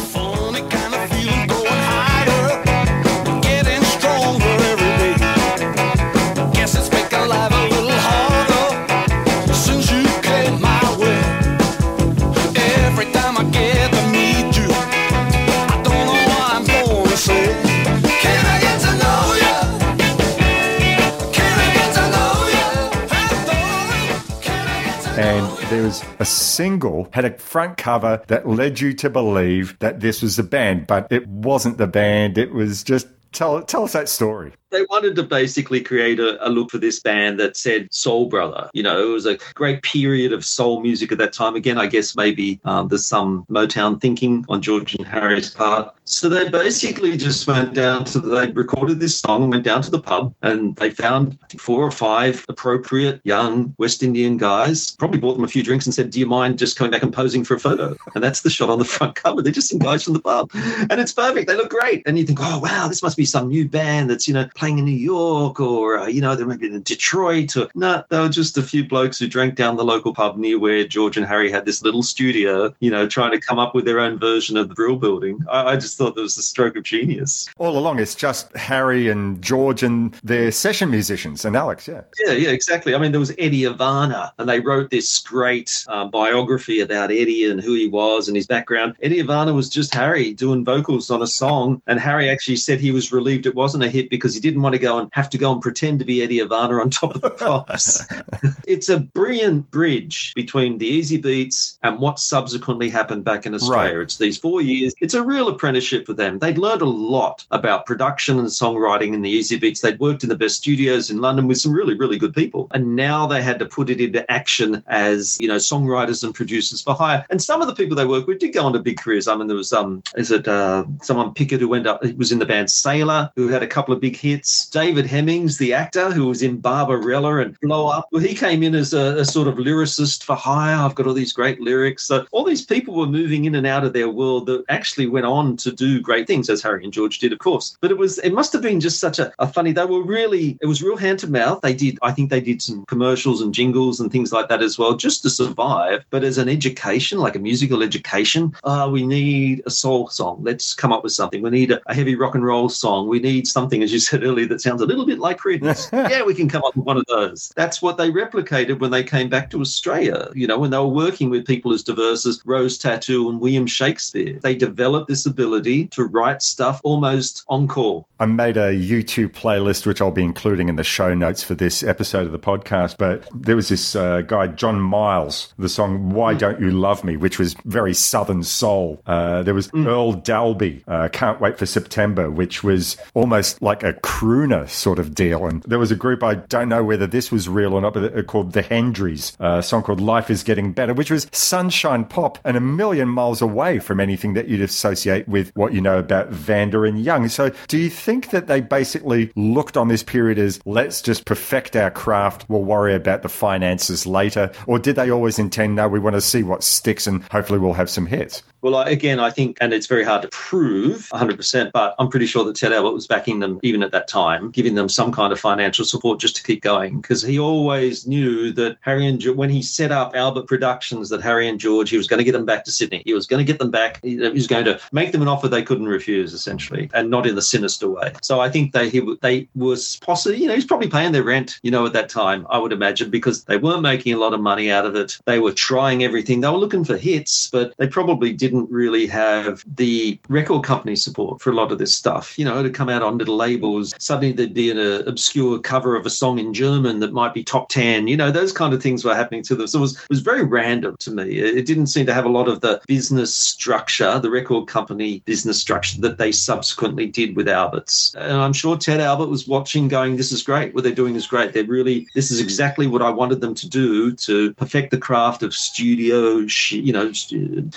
Was a single had a front cover that led you to believe that this was the band, but it wasn't the band. It was just tell tell us that story. They wanted to basically create a, a look for this band that said Soul Brother. You know, it was a great period of soul music at that time. Again, I guess maybe um, there's some Motown thinking on George and Harry's part. So they basically just went down to, they recorded this song, and went down to the pub, and they found four or five appropriate young West Indian guys, probably bought them a few drinks and said, Do you mind just coming back and posing for a photo? And that's the shot on the front cover. They're just some guys from the pub. And it's perfect. They look great. And you think, Oh, wow, this must be some new band that's, you know, playing in New York or, uh, you know, they're maybe in Detroit or no, they were just a few blokes who drank down the local pub near where George and Harry had this little studio, you know, trying to come up with their own version of the Brill building. I, I just thought that was a stroke of genius. All along, it's just Harry and George and their session musicians and Alex. Yeah. Yeah, yeah, exactly. I mean, there was Eddie Ivana, and they wrote this great uh, biography about Eddie and who he was and his background. Eddie Ivana was just Harry doing vocals on a song, and Harry actually said he was relieved it wasn't a hit because he didn't want to go and have to go and pretend to be Eddie Ivana on top of the pops. it's a brilliant bridge between the Easybeats and what subsequently happened back in Australia. Right. It's these four years. It's a real apprenticeship for them. They'd learned a lot about production and songwriting in the Easybeats. They'd worked in the best studios in London with some really, really good people. And now they had to put it into action as, you know, songwriters and producers for hire. And some of the people they worked with did go on to big careers. I mean, there was um, is it uh, someone Pickett who went up was in the band Sailor, who had a couple of big hits. David Hemmings, the actor, who was in Barbarella and Blow Up. Well, he came in as a, a sort of lyricist for hire. I've got all these great lyrics. So all these people were moving in and out of their world that actually went on to do great things, as Harry and George did, of course. But it was it must have been just such a, a funny. They were really it was real hand to mouth. They did I think they did some commercials and jingles and things like that as well, just to survive. But as an education, like a musical education, uh, we need a soul song. Let's come up with something. We need a, a heavy rock and roll song. We need something, as you said earlier, that sounds a little bit like Creedence. yeah, we can come up with one of those. That's what they replicated when they came back to Australia. You know, when they were working with people as diverse as Rose Tattoo and William Shakespeare, they developed this ability to write stuff almost on call. I made a YouTube playlist, which I'll be including in the show notes for this episode of the podcast. But there was this uh, guy, John Miles, the song Why Don't You Love Me, which was very Southern soul. Uh, there was Earl Dalby, uh, Can't Wait for September, which was almost like a crooner sort of deal. And there was a group, I don't know whether this was real or not, but it- called The Hendries, uh, a song called Life is Getting Better, which was sunshine pop and a million miles away from anything that you'd associate with what you know about Vanda and Young. So do you think that they basically looked on this period as let's just perfect our craft, we'll worry about the finances later? Or did they always intend, no, we want to see what sticks and hopefully we'll have some hits? Well, again, I think, and it's very hard to prove 100%, but I'm pretty sure that Ted Albert was backing them even at that time, giving them some kind of financial support just to keep going. Because he always knew that Harry and George, when he set up Albert Productions, that Harry and George, he was going to get them back to Sydney. He was going to get them back. He he was going to make them an offer they couldn't refuse, essentially, and not in the sinister way. So I think they he, they was possibly, you know, he's probably paying their rent, you know, at that time, I would imagine, because they weren't making a lot of money out of it. They were trying everything. They were looking for hits, but they probably didn't really have the record company support for a lot of this stuff. You know, to come out on little labels. Suddenly there'd be an uh, obscure cover of a song in German that might be top 10. You know, those kind of things were happening to them. So it was, it was very random to me. It didn't seem to have a lot of the business structure, the record company business structure that they subsequently did with Albert's. And I'm sure Ted Albert was watching going, this is great. What they're doing is great. They're really, this is exactly what I wanted them to do to perfect the craft of studio, you know,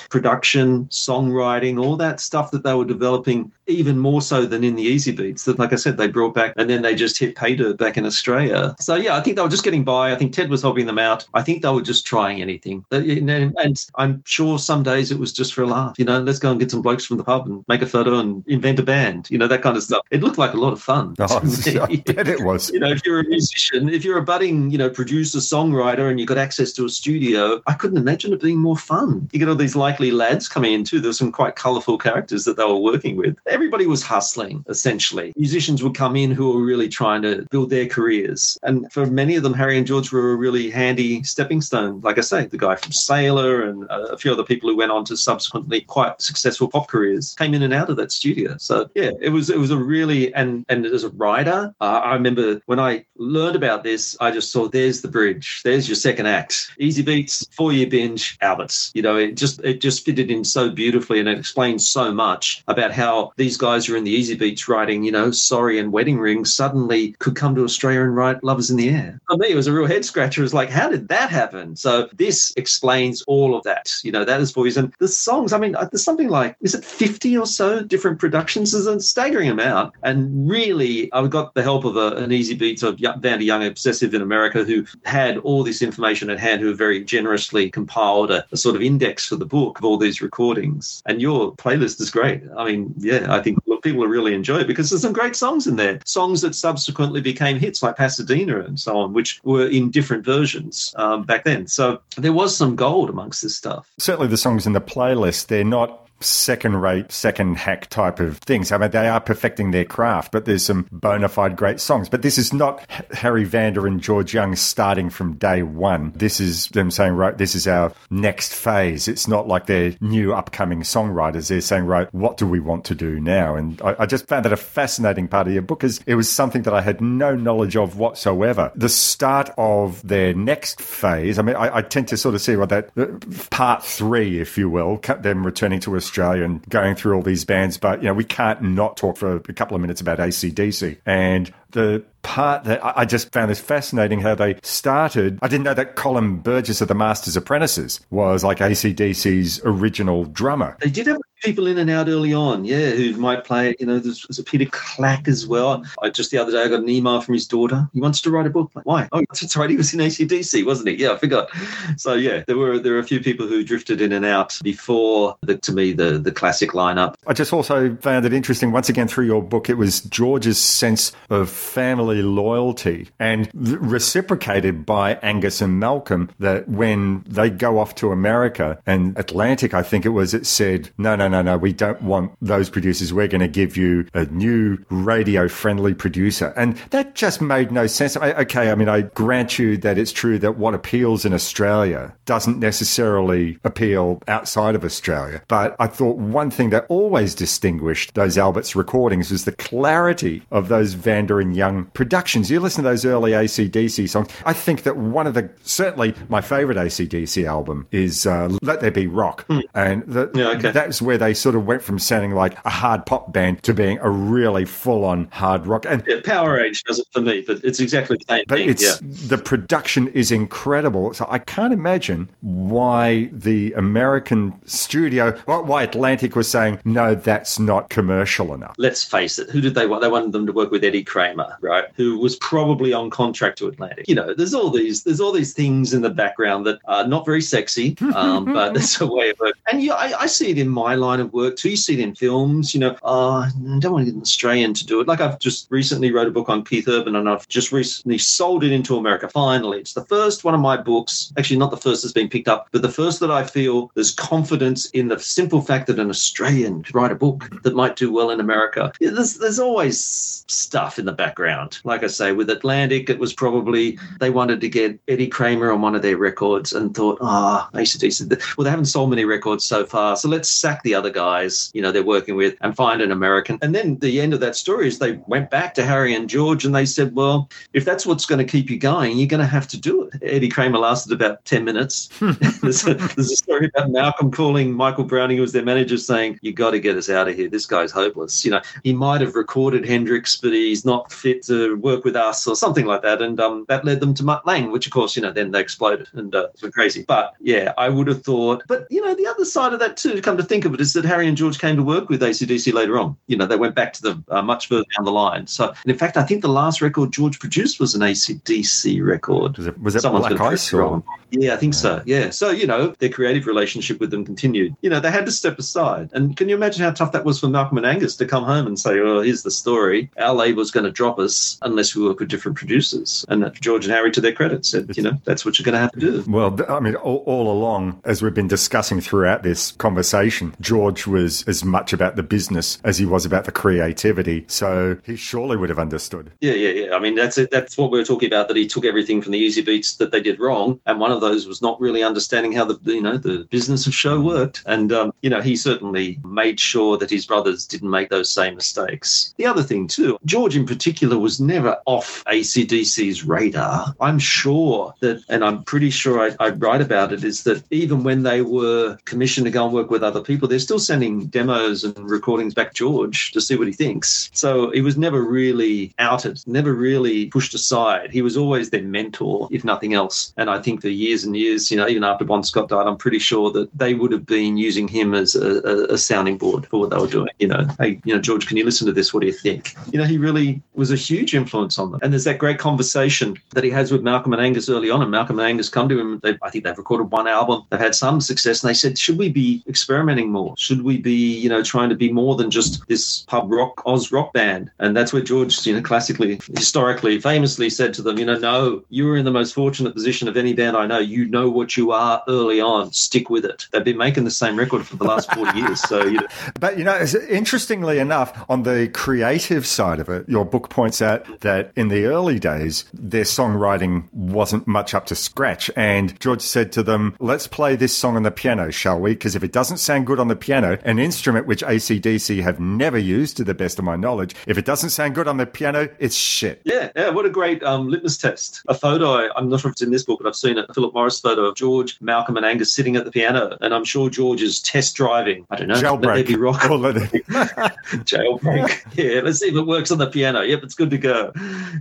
production, songwriting, all that stuff that they were developing even more so than in the Easybeats that, like I said, they brought back and then they just hit pay dirt back in Australia. So, yeah, I think they were just getting by. I think Ted was helping them out. I think they were just trying anything. And, I'm sure some days it was just for a laugh. You know, let's go and get some blokes from the pub and make a photo and invent a band, you know, that kind of stuff. It looked like a lot of fun. Oh, I bet it was. You know, if you're a musician, if you're a budding, you know, producer, songwriter, and you've got access to a studio, I couldn't imagine it being more fun. You get all these likely lads coming in too. There's some quite colourful characters that they were working with. Everybody was hustling, essentially. Musicians would come in who were really trying to build their careers. And for many of them, Harry and George were a really handy stepping stone. Like I say, the guy from Sailor and a few other people who went on to subsequently quite successful pop careers came in and out of that studio. So yeah, it was it was a really and and as a writer, uh, I remember when I learned about this, I just saw there's the bridge, there's your second act, Easybeats, four year binge, Alberts. You know, it just it just fitted in so beautifully, and it explains so much about how these guys who are in the Easybeats writing, you know, Sorry and Wedding Ring suddenly could come to Australia and write Lovers in the Air. For me, it was a real head scratcher. It was like, how did that happen? So this explains all of that. You know, that is for. And the songs, I mean, uh, there's something like, is it 50 or so different productions? There's a staggering amount. And really, I got the help of a, an Easybeats of Vanda Young Obsessive in America who had all this information at hand, who very generously compiled a, a sort of index for the book of all these recordings. And your playlist is great. I mean, yeah, I think look, people will really enjoy it because there's some great songs in there. Songs that subsequently became hits like Pasadena and so on, which were in different versions um, back then. So there was some gold amongst this stuff. Certainly the songs in the playlist, they're not second rate, second hack type of things. I mean, they are perfecting their craft, but there's some bona fide great songs. But this is not Harry Vanda and George Young starting from day one. This is them saying, right, this is our next phase. It's not like they're new upcoming songwriters. They're saying, right, what do we want to do now? And I, I just found that a fascinating part of your book because it was something that I had no knowledge of whatsoever. The start of their next phase, I mean, I, I tend to sort of see what that uh, part three, if you will, them returning to Australia and going through all these bands. But, you know, we can't not talk for a couple of minutes about ACDC. And the part that I just found this fascinating how they started. I didn't know that Colin Burgess of the Masters Apprentices was like ACDC's original drummer. They did have people in and out early on, yeah, who might play. You know, there's, there's a Peter Clack as well. I just the other day I got an email from his daughter. He wants to write a book. Like, Why? Oh, that's right. He was in ACDC, wasn't he? Yeah, I forgot. So yeah, there were there were a few people who drifted in and out before the to me the the classic lineup. I just also found it interesting, once again, through your book, it was George's sense of family loyalty and reciprocated by Angus and Malcolm that when they go off to America and Atlantic, I think it was, it said, no, no, no, no, we don't want those producers. We're going to give you a new radio friendly producer. And that just made no sense. I, okay, I mean, I grant you that it's true that what appeals in Australia doesn't necessarily appeal outside of Australia. But I thought one thing that always distinguished those Alberts recordings was the clarity of those Vanda and Young productions. You listen to those early ACDC songs. I think that one of the, certainly my favorite ACDC album is uh, Let There Be Rock. And the, Yeah, okay. that's where they sort of went from sounding like a hard pop band to being a really full on hard rock. And Yeah, Powerage does it for me, but it's exactly the same but thing. it's Yeah. the production is incredible. So I can't imagine why the American studio, why- Atlantic was saying no, that's not commercial enough. let's face it, who did they want? They wanted them to work with Eddie Kramer, right? Who was probably on contract to Atlantic. You know, there's all these there's all these things in the background that are not very sexy, um, but it's a way of work. And yeah, I, I see it in my line of work too. You see it in films. You know, uh, I don't want to get an Australian to do it. Like I've just recently wrote a book on Keith Urban, and I've just recently sold it into America. Finally, it's the first one of my books. Actually, not the first that's been picked up, but the first that I feel there's confidence in the simple fact that an Australian could write a book that might do well in America. Yeah, there's there's always stuff in the background. Like I say, with Atlantic, it was probably they wanted to get Eddie Kramer on one of their records and thought, ah, ACDC. Well, they haven't sold many records so far, so let's sack the other guys, you know, they're working with and find an American. And then the end of that story is they went back to Harry and George and they said, well, if that's what's going to keep you going, you're going to have to do it. Eddie Kramer lasted about 10 minutes. there's, a, there's a story about Malcolm calling Michael Browning, who was their manager, saying, you got to get us out of here. This guy's hopeless. You know, he might have recorded Hendrix, but he's not fit to work with us or something like that. And um, that led them to Mutt Lange, which of course, you know, then they exploded and uh, went crazy. But yeah, I would have thought, but you know, the other side of that too, to come to think of it, is that Harry and George came to work with ACDC later on. You know, they went back to the uh, much further down the line. So, in fact, I think the last record George produced was an ACDC record. Was it, was it Someone's Black Ice? Or? wrong. Yeah, I think so. Yeah. So, you know, their creative relationship with them continued. You know, they had to step aside. And can you imagine how tough that was for Malcolm and Angus to come home and say, well, here's the story. Our label's going to drop us unless we work with different producers. And George and Harry, to their credit, said, you know, that's what you're going to have to do. Well, I mean, all, all along, as we've been discussing throughout this conversation, George was as much about the business as he was about the creativity. So he surely would have understood. Yeah, yeah, yeah. I mean, that's it. That's what we were talking about. That he took everything from the Easybeats that they did wrong, and one of those was not really understanding how the you know the business of show worked. And um, you know, he certainly made sure that his brothers didn't make those same mistakes. The other thing too, George in particular was never off ACDC's radar. I'm sure that, and I'm pretty sure I, I write about it, is that even when they were commissioned to go and work with other people, they're still sending demos and recordings back to George to see what he thinks. So he was never really outed, never really pushed aside. He was always their mentor, if nothing else. And I think for years and years, you know, even after Bon Scott died, I'm pretty sure that they would have been using him as a, a, a sounding board for what they were doing. You know, hey, you know, George, can you listen to this? What do you think? You know, he really was a huge influence on them. And there's that great conversation that he has with Malcolm and Angus early on. And Malcolm and Angus come to him. They, I think they've recorded one album. They've had some success. And they said, should we be experimenting more? More? Should we be, you know, trying to be more than just this pub rock Oz rock band? And that's where George, you know, classically, historically, famously said to them, you know, no, you were in the most fortunate position of any band I know. You know what you are early on. Stick with it. They've been making the same record for the last 40 years. So, you know, But you know, interestingly enough, on the creative side of it, your book points out that in the early days, their songwriting wasn't much up to scratch. And George said to them, Let's play this song on the piano, shall we? Because if it doesn't sound good on the piano, an instrument which ACDC have never used to the best of my knowledge, if it doesn't sound good on the piano, it's shit. Yeah, yeah, what a great um, litmus test. A photo, I'm not sure if it's in this book, but I've seen a Philip Morris photo of George, Malcolm, and Angus sitting at the piano. And I'm sure George is test driving. I don't know. Let Jailbreak. rock. Jailbreak. yeah, let's see if it works on the piano. Yep, it's good to go.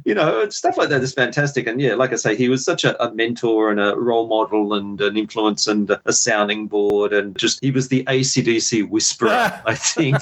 You know, stuff like that is fantastic. And yeah, like I say, he was such a, a mentor and a role model and an influence and a sounding board. And just, he was the ACDC whisperer, I think.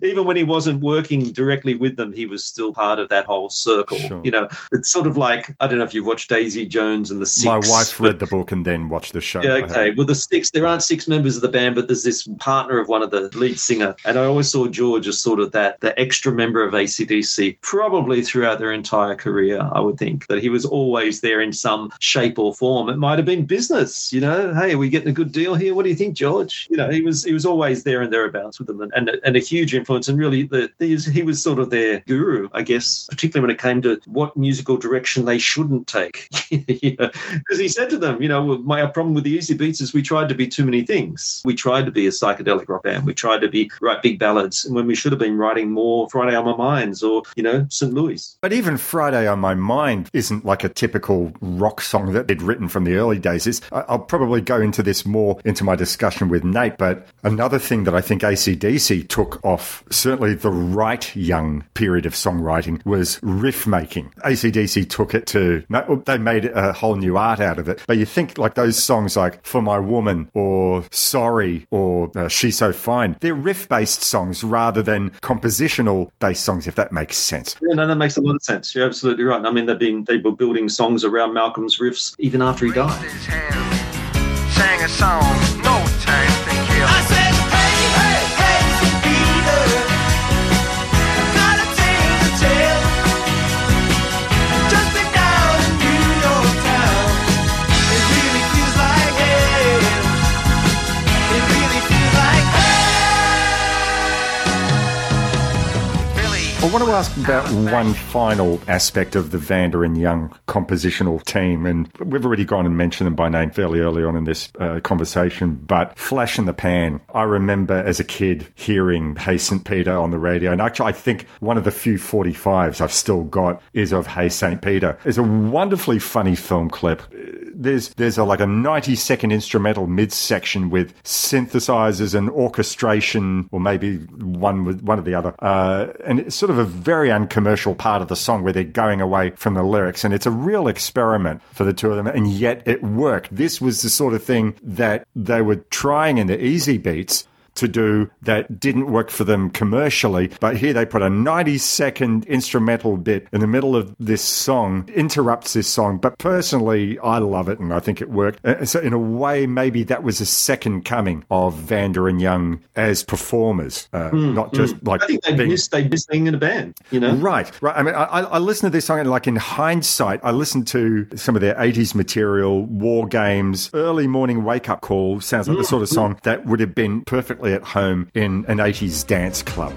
Even when he wasn't working directly with them, he was still part of that whole circle. Sure. You know, it's sort of like, I don't know if you've watched Daisy Jones and the Six. My wife read the book and then watched the show. yeah, okay. Well, the six, there aren't six members of the band, but there's this partner of one of the lead singer. And I always saw George as sort of that, the extra member of ACDC, probably throughout their entire career, I would think. That he was always there in some shape or form. It might have been business, you know. Hey, are we getting a good deal here? What do you think, George? You know, he was he was always there and thereabouts with them and, and, and a huge influence. And really, the, the, he was sort of their guru, I guess, particularly when it came to what musical direction they shouldn't take. Because he said to them, you know, my problem with the Easybeats is we tried to be too many things. We tried to be a psychedelic rock band. We tried to be write big ballads, and when we should have been writing more Friday on My Minds or you know St. Louis. But even Friday on My Mind isn't like a typical rock song that they'd written from the early days. It's, I'll probably go into this more into my discussion with Nate, but another thing that I think ACDC took off certainly the Wright young period of songwriting was riff making. ACDC took it to, they made a whole new art out of it. But you think like those songs like For My Woman or Sorry or uh, She's So Fine, they're riff based songs rather than compositional based songs, if that makes sense. Yeah, no, that makes a lot of sense. You're absolutely right. I mean, they've been they were building songs around Malcolm's riffs even after he died. sang a song, no time want to ask about one final aspect of the Vanda and Young compositional team, and we've already gone and mentioned them by name fairly early on in this uh, conversation. But Flash in the Pan, I remember as a kid hearing Hey St. Peter on the radio, and actually, I think one of the few 45s I've still got is of Hey St. Peter. It's a wonderfully funny film clip. There's there's a like a 90 second instrumental midsection with synthesizers and orchestration, or maybe one with one of the other, uh, and it's sort of a very uncommercial part of the song where they're going away from the lyrics, and it's a real experiment for the two of them, and yet it worked. This was the sort of thing that they were trying in the Easybeats to do that didn't work for them commercially. But here they put a 90 second instrumental bit in the middle of this song, interrupts this song. But personally, I love it and I think it worked. Uh, So, in a way, maybe that was a second coming of Vanda and Young as performers, uh, not just like I think they being- missed they missed being in a band. You know, Right, right. I mean, I, I listened to this song, and like in hindsight, I listened to some of their 80s material, War Games, Early Morning Wake Up Call. Sounds like the sort of song that would have been perfectly at home in an 80s dance club.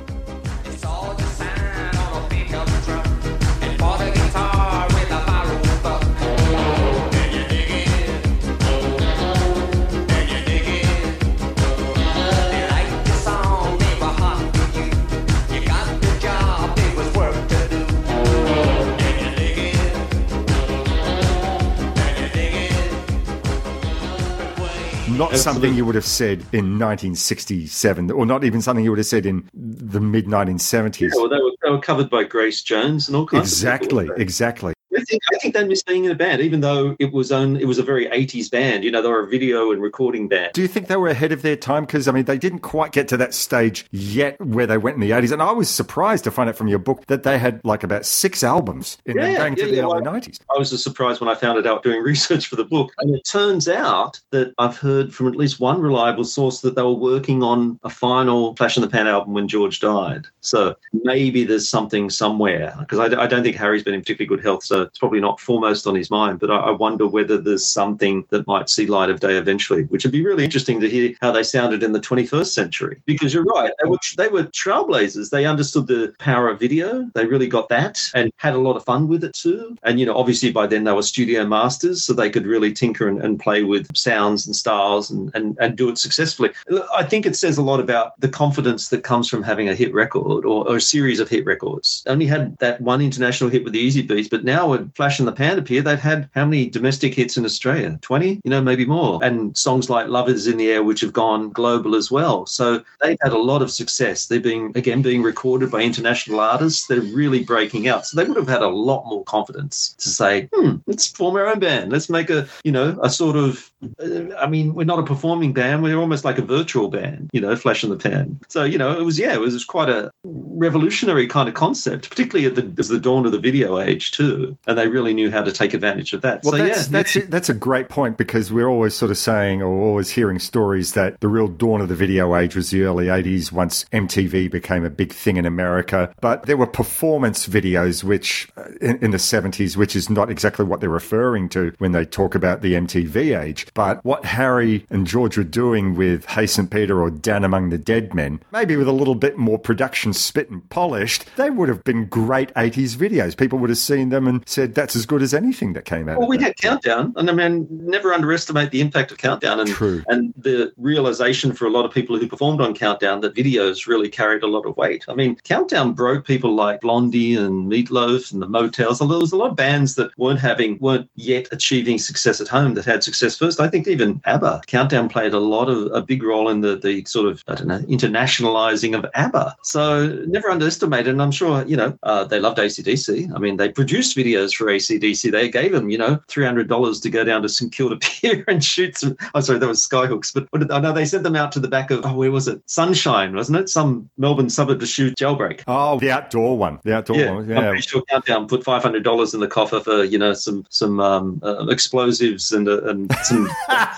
Not something you would have said in 1967, or not even something you would have said in the mid 1970s. Yeah, well, they were, they were covered by Grace Jones and all kinds. of Exactly, exactly. Think I think they missed being in a band, even though it was on it was a very '80s band. You know, they were a video and recording band. Do you think they were ahead of their time? Because I mean, they didn't quite get to that stage yet where they went in the eighties, and I was surprised to find out from your book that they had like about six albums in Yeah, going yeah, to the yeah, early well, nineties. I was surprised when I found it out doing research for the book. And it turns out that I've heard from at least one reliable source that they were working on a final Flash in the Pan album when George died. So maybe there's something somewhere because I, I don't think Harry's been in particularly good health, so it's probably not foremost on his mind. But I, I wonder whether there's something that might see light of day eventually, which would be really interesting to hear how they sounded in the 21st century. Because you're right, they were they were trailblazers. They understood the power of video. They really got that and had a lot of fun with it too. And you know, obviously by then they were studio masters, so they could really tinker and, and play with sounds and styles and, and and do it successfully. I think it says a lot about the confidence that comes from having a hit record or, or a series of hit records. Only had that one international hit with the Easybeats, but now Flash in the Pan appear, they've had how many domestic hits in Australia? 20? You know, maybe more. And songs like Love Is in the Air, which have gone global as well. So they've had a lot of success. They're being, again, being recorded by international artists. They're really breaking out. So they would have had a lot more confidence to say, hmm, let's form our own band. Let's make a, you know, a sort of, uh, I mean, we're not a performing band. We're almost like a virtual band, you know, Flash in the Pan. So, you know, it was, yeah, it was quite a revolutionary kind of concept, particularly at the, as the dawn of the video age too. And they really knew how to take advantage of that. Well, so, that's, yeah, that's, that's a great point because we're always sort of saying or always hearing stories that the real dawn of the video age was the early 80s once MTV became a big thing in America. But there were performance videos, which uh, in, in the 70s, which is not exactly what they're referring to when they talk about the MTV age. But what Harry and George were doing with Hey St. Peter or Down Among the Dead Men, maybe with a little bit more production spit and polished, they would have been great 80s videos. People would have seen them and said, that's as good as anything that came out Well, we that. had Countdown, and I mean, never underestimate the impact of Countdown, and True. and the realization for a lot of people who performed on Countdown that videos really carried a lot of weight. I mean, Countdown broke people like Blondie and Meatloaf and the Motels. There was a lot of bands that weren't having, weren't yet achieving success at home that had success first. I think even ABBA, Countdown played a lot of a big role in the the sort of I don't know internationalizing of ABBA. So never underestimate it. And I'm sure you know uh, they loved ACDC. I mean, they produced videos for ACDC. They gave them you know three hundred dollars to go down to St Kilda Pier and shoot some. Oh, sorry, that was Skyhooks. But what did, I know they sent them out to the back of oh, where was it? Sunshine, wasn't it? Some Melbourne suburb to shoot Jailbreak. Oh, the outdoor one. The outdoor Yeah, one. I'm Yeah. pretty sure Countdown put five hundred dollars in the coffer for you know some some um, uh, explosives and uh, and some,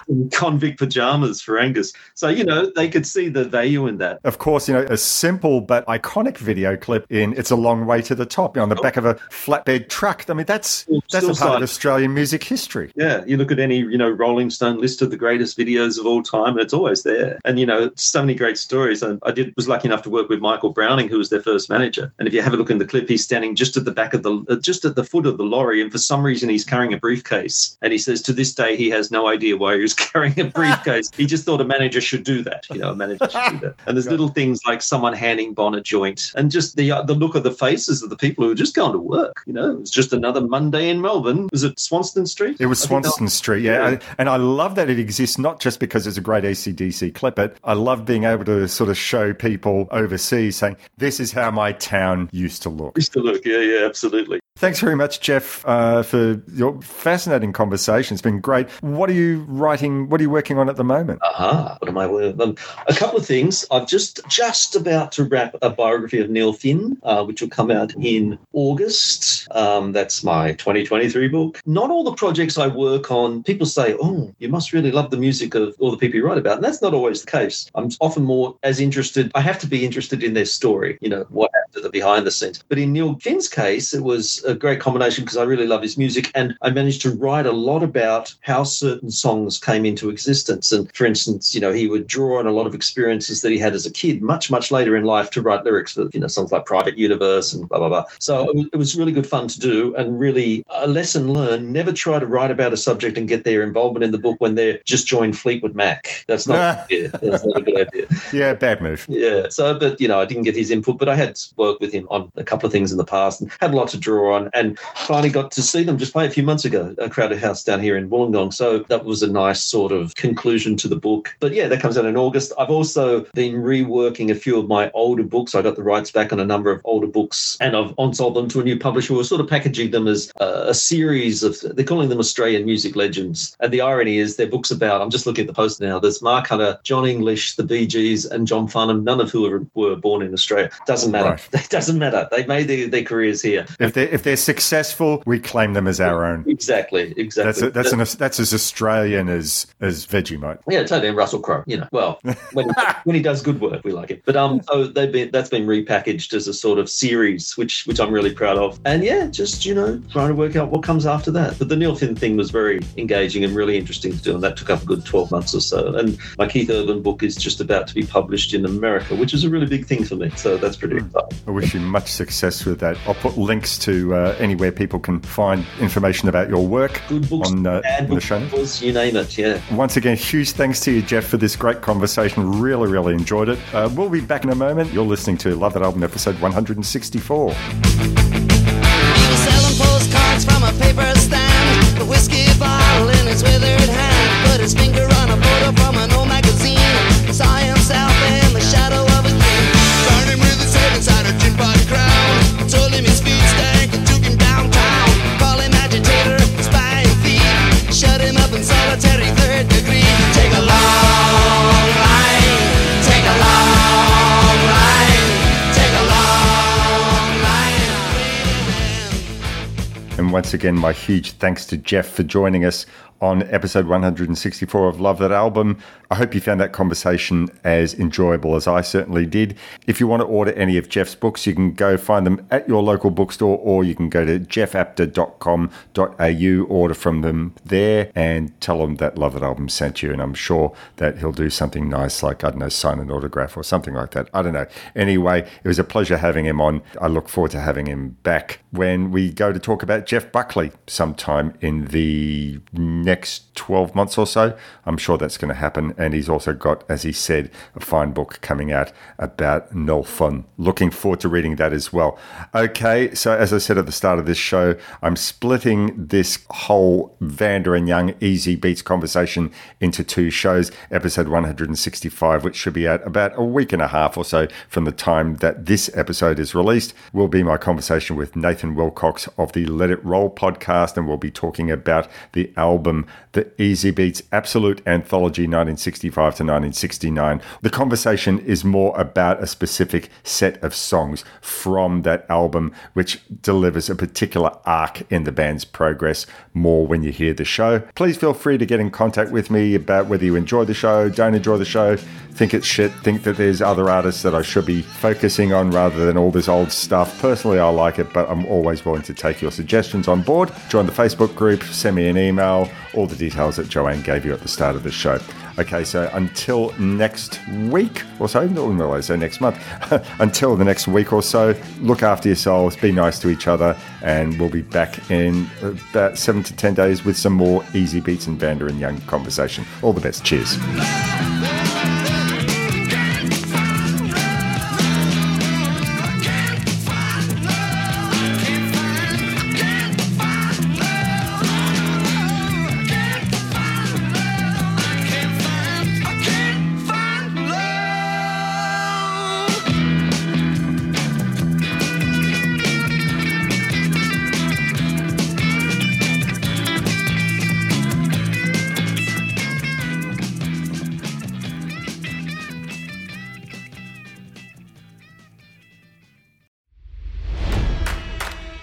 some convict pajamas for Angus. So you know they could see the value in that. Of course, you know, a simple but iconic video clip in It's a Long Way to the Top you know, on the back of a flatbed truck. I mean, that's Still- that's a part of. Australian music history. Yeah, you look at any you know Rolling Stone list of the greatest videos of all time, and it's always there. And you know, so many great stories. And I did was lucky enough to work with Michael Browning, who was their first manager. And if you have a look in the clip, he's standing just at the back of the uh, just at the foot of the lorry, and for some reason he's carrying a briefcase. And he says to this day he has no idea why he was carrying a briefcase. he just thought a manager should do that. You know, a manager should do that. And there's little things like someone handing Bon a joint, and just the uh, the look of the faces of the people who are just going to work. You know, it was just another Monday in Melbourne. Was it Swanston Street? It was I think that- Swanston Street, yeah. Yeah. And- And I love that it exists, not just because it's a great ACDC clip, but I love being able to sort of show people overseas saying, this is how my town used to look. Used to look, yeah, yeah, absolutely. Thanks very much, Jeff, uh, for your fascinating conversation. It's been great. What are you writing? What are you working on at the moment? Aha, what am I working um, A couple of things. I've just just about to wrap a biography of Neil Finn, uh, which will come out in August. Um, that's my 2023 book. Not all the projects I work on, people say, oh, you must really love the music of all the people you write about. And that's not always the case. I'm often more as interested, I have to be interested in their story, you know, what happened to the behind the scenes. But in Neil Finn's case, it was a great combination because I really love his music and I managed to write a lot about how certain songs came into existence. And for instance, you know, he would draw on a lot of experiences that he had as a kid, much, much later in life to write lyrics for, you know, songs like Private Universe and blah, blah, blah. So it was, it was really good fun to do and really a lesson learned. Never try to write about a subject and get their involvement in the book when they're just joined Fleetwood Mac. That's not, yeah, that's not a good idea. Yeah, bad move. Yeah. So, but you know, I didn't get his input, but I had worked with him on a couple of things in the past and had a lot to draw on. And finally got to see them just play a few months ago, a Crowded House down here in Wollongong. So that was a nice sort of conclusion to the book. But yeah, that comes out in August. I've also been reworking a few of my older books. I got the rights back on a number of older books and I've on-sold them to a new publisher who are sort of packaging them as a series of, they're calling them Australian music legends. And the irony is they're books about, I'm just looking at the post now, there's Marc Hunter, Jon English, the Bee Gees, and John Farnham, none of who were, were born in Australia. Doesn't matter. Right. It doesn't matter. They made their, their careers here. If they're if they're successful, we claim them as our own. Exactly, exactly. That's a, that's an that's as Australian as as Vegemite. Yeah, totally. And Russell Crowe, you know, well, when, when he does good work, we like it. But um, so they've been that's been repackaged as a sort of series, which which I'm really proud of. And yeah, just you know, trying to work out what comes after that. But the Neil Finn thing was very engaging and really interesting to do, and that took up a good 12 months or so. And my Keith Urban book is just about to be published in America, which is a really big thing for me. So that's pretty exciting. I wish you much success with that. I'll put links to uh, anywhere people can find information about your work Good books, on, uh, bad in the books, show you name it. Yeah. Once again, huge thanks to you, Jeff, for this great conversation. Really, really enjoyed it. Uh, we'll be back in a moment. You're listening to Love That Album, episode 164. Selling postcards from a paper stand. The whiskey bottle in his withered hand. Once again, my huge thanks to Jeff for joining us on episode 164 of Love That Album. I hope you found that conversation as enjoyable as I certainly did. If you want to order any of Jeff's books, you can go find them at your local bookstore or you can go to jeffapter.com.au, order from them there and tell them that Love That Album sent you. And I'm sure that he'll do something nice like, I don't know, sign an autograph or something like that. I don't know. Anyway, it was a pleasure having him on. I look forward to having him back when we go to talk about Jeff Buckley sometime in the next 12 months or so. I'm sure that's going to happen. And he's also got, as he said, a fine book coming out about Neil Finn. Looking forward to reading that as well. Okay, so as I said at the start of this show, I'm splitting this whole Vanda and Young Easybeats conversation into two shows. Episode 165, which should be out about a week and a half or so from the time that this episode is released, will be my conversation with Nathan Wilcox of the Let It Roll podcast, and we'll be talking about the album The Easybeats Absolute Anthology 1965 to 1969. The conversation is more about a specific set of songs from that album, which delivers a particular arc in the band's progress more when you hear the show. Please feel free to get in contact with me about whether you enjoy the show, don't enjoy the show, think it's shit, think that there's other artists that I should be focusing on rather than all this old stuff. Personally, I like it, but I'm always willing to take your suggestions on board. Join the Facebook group, send me an email, all the details that Joanne gave you at the start of the show. Okay, so until next week or so, no, say next month, until the next week or so, look after yourselves, be nice to each other, and we'll be back in about seven to ten days with some more Easybeats and Vanda and Young conversation. All the best. Cheers.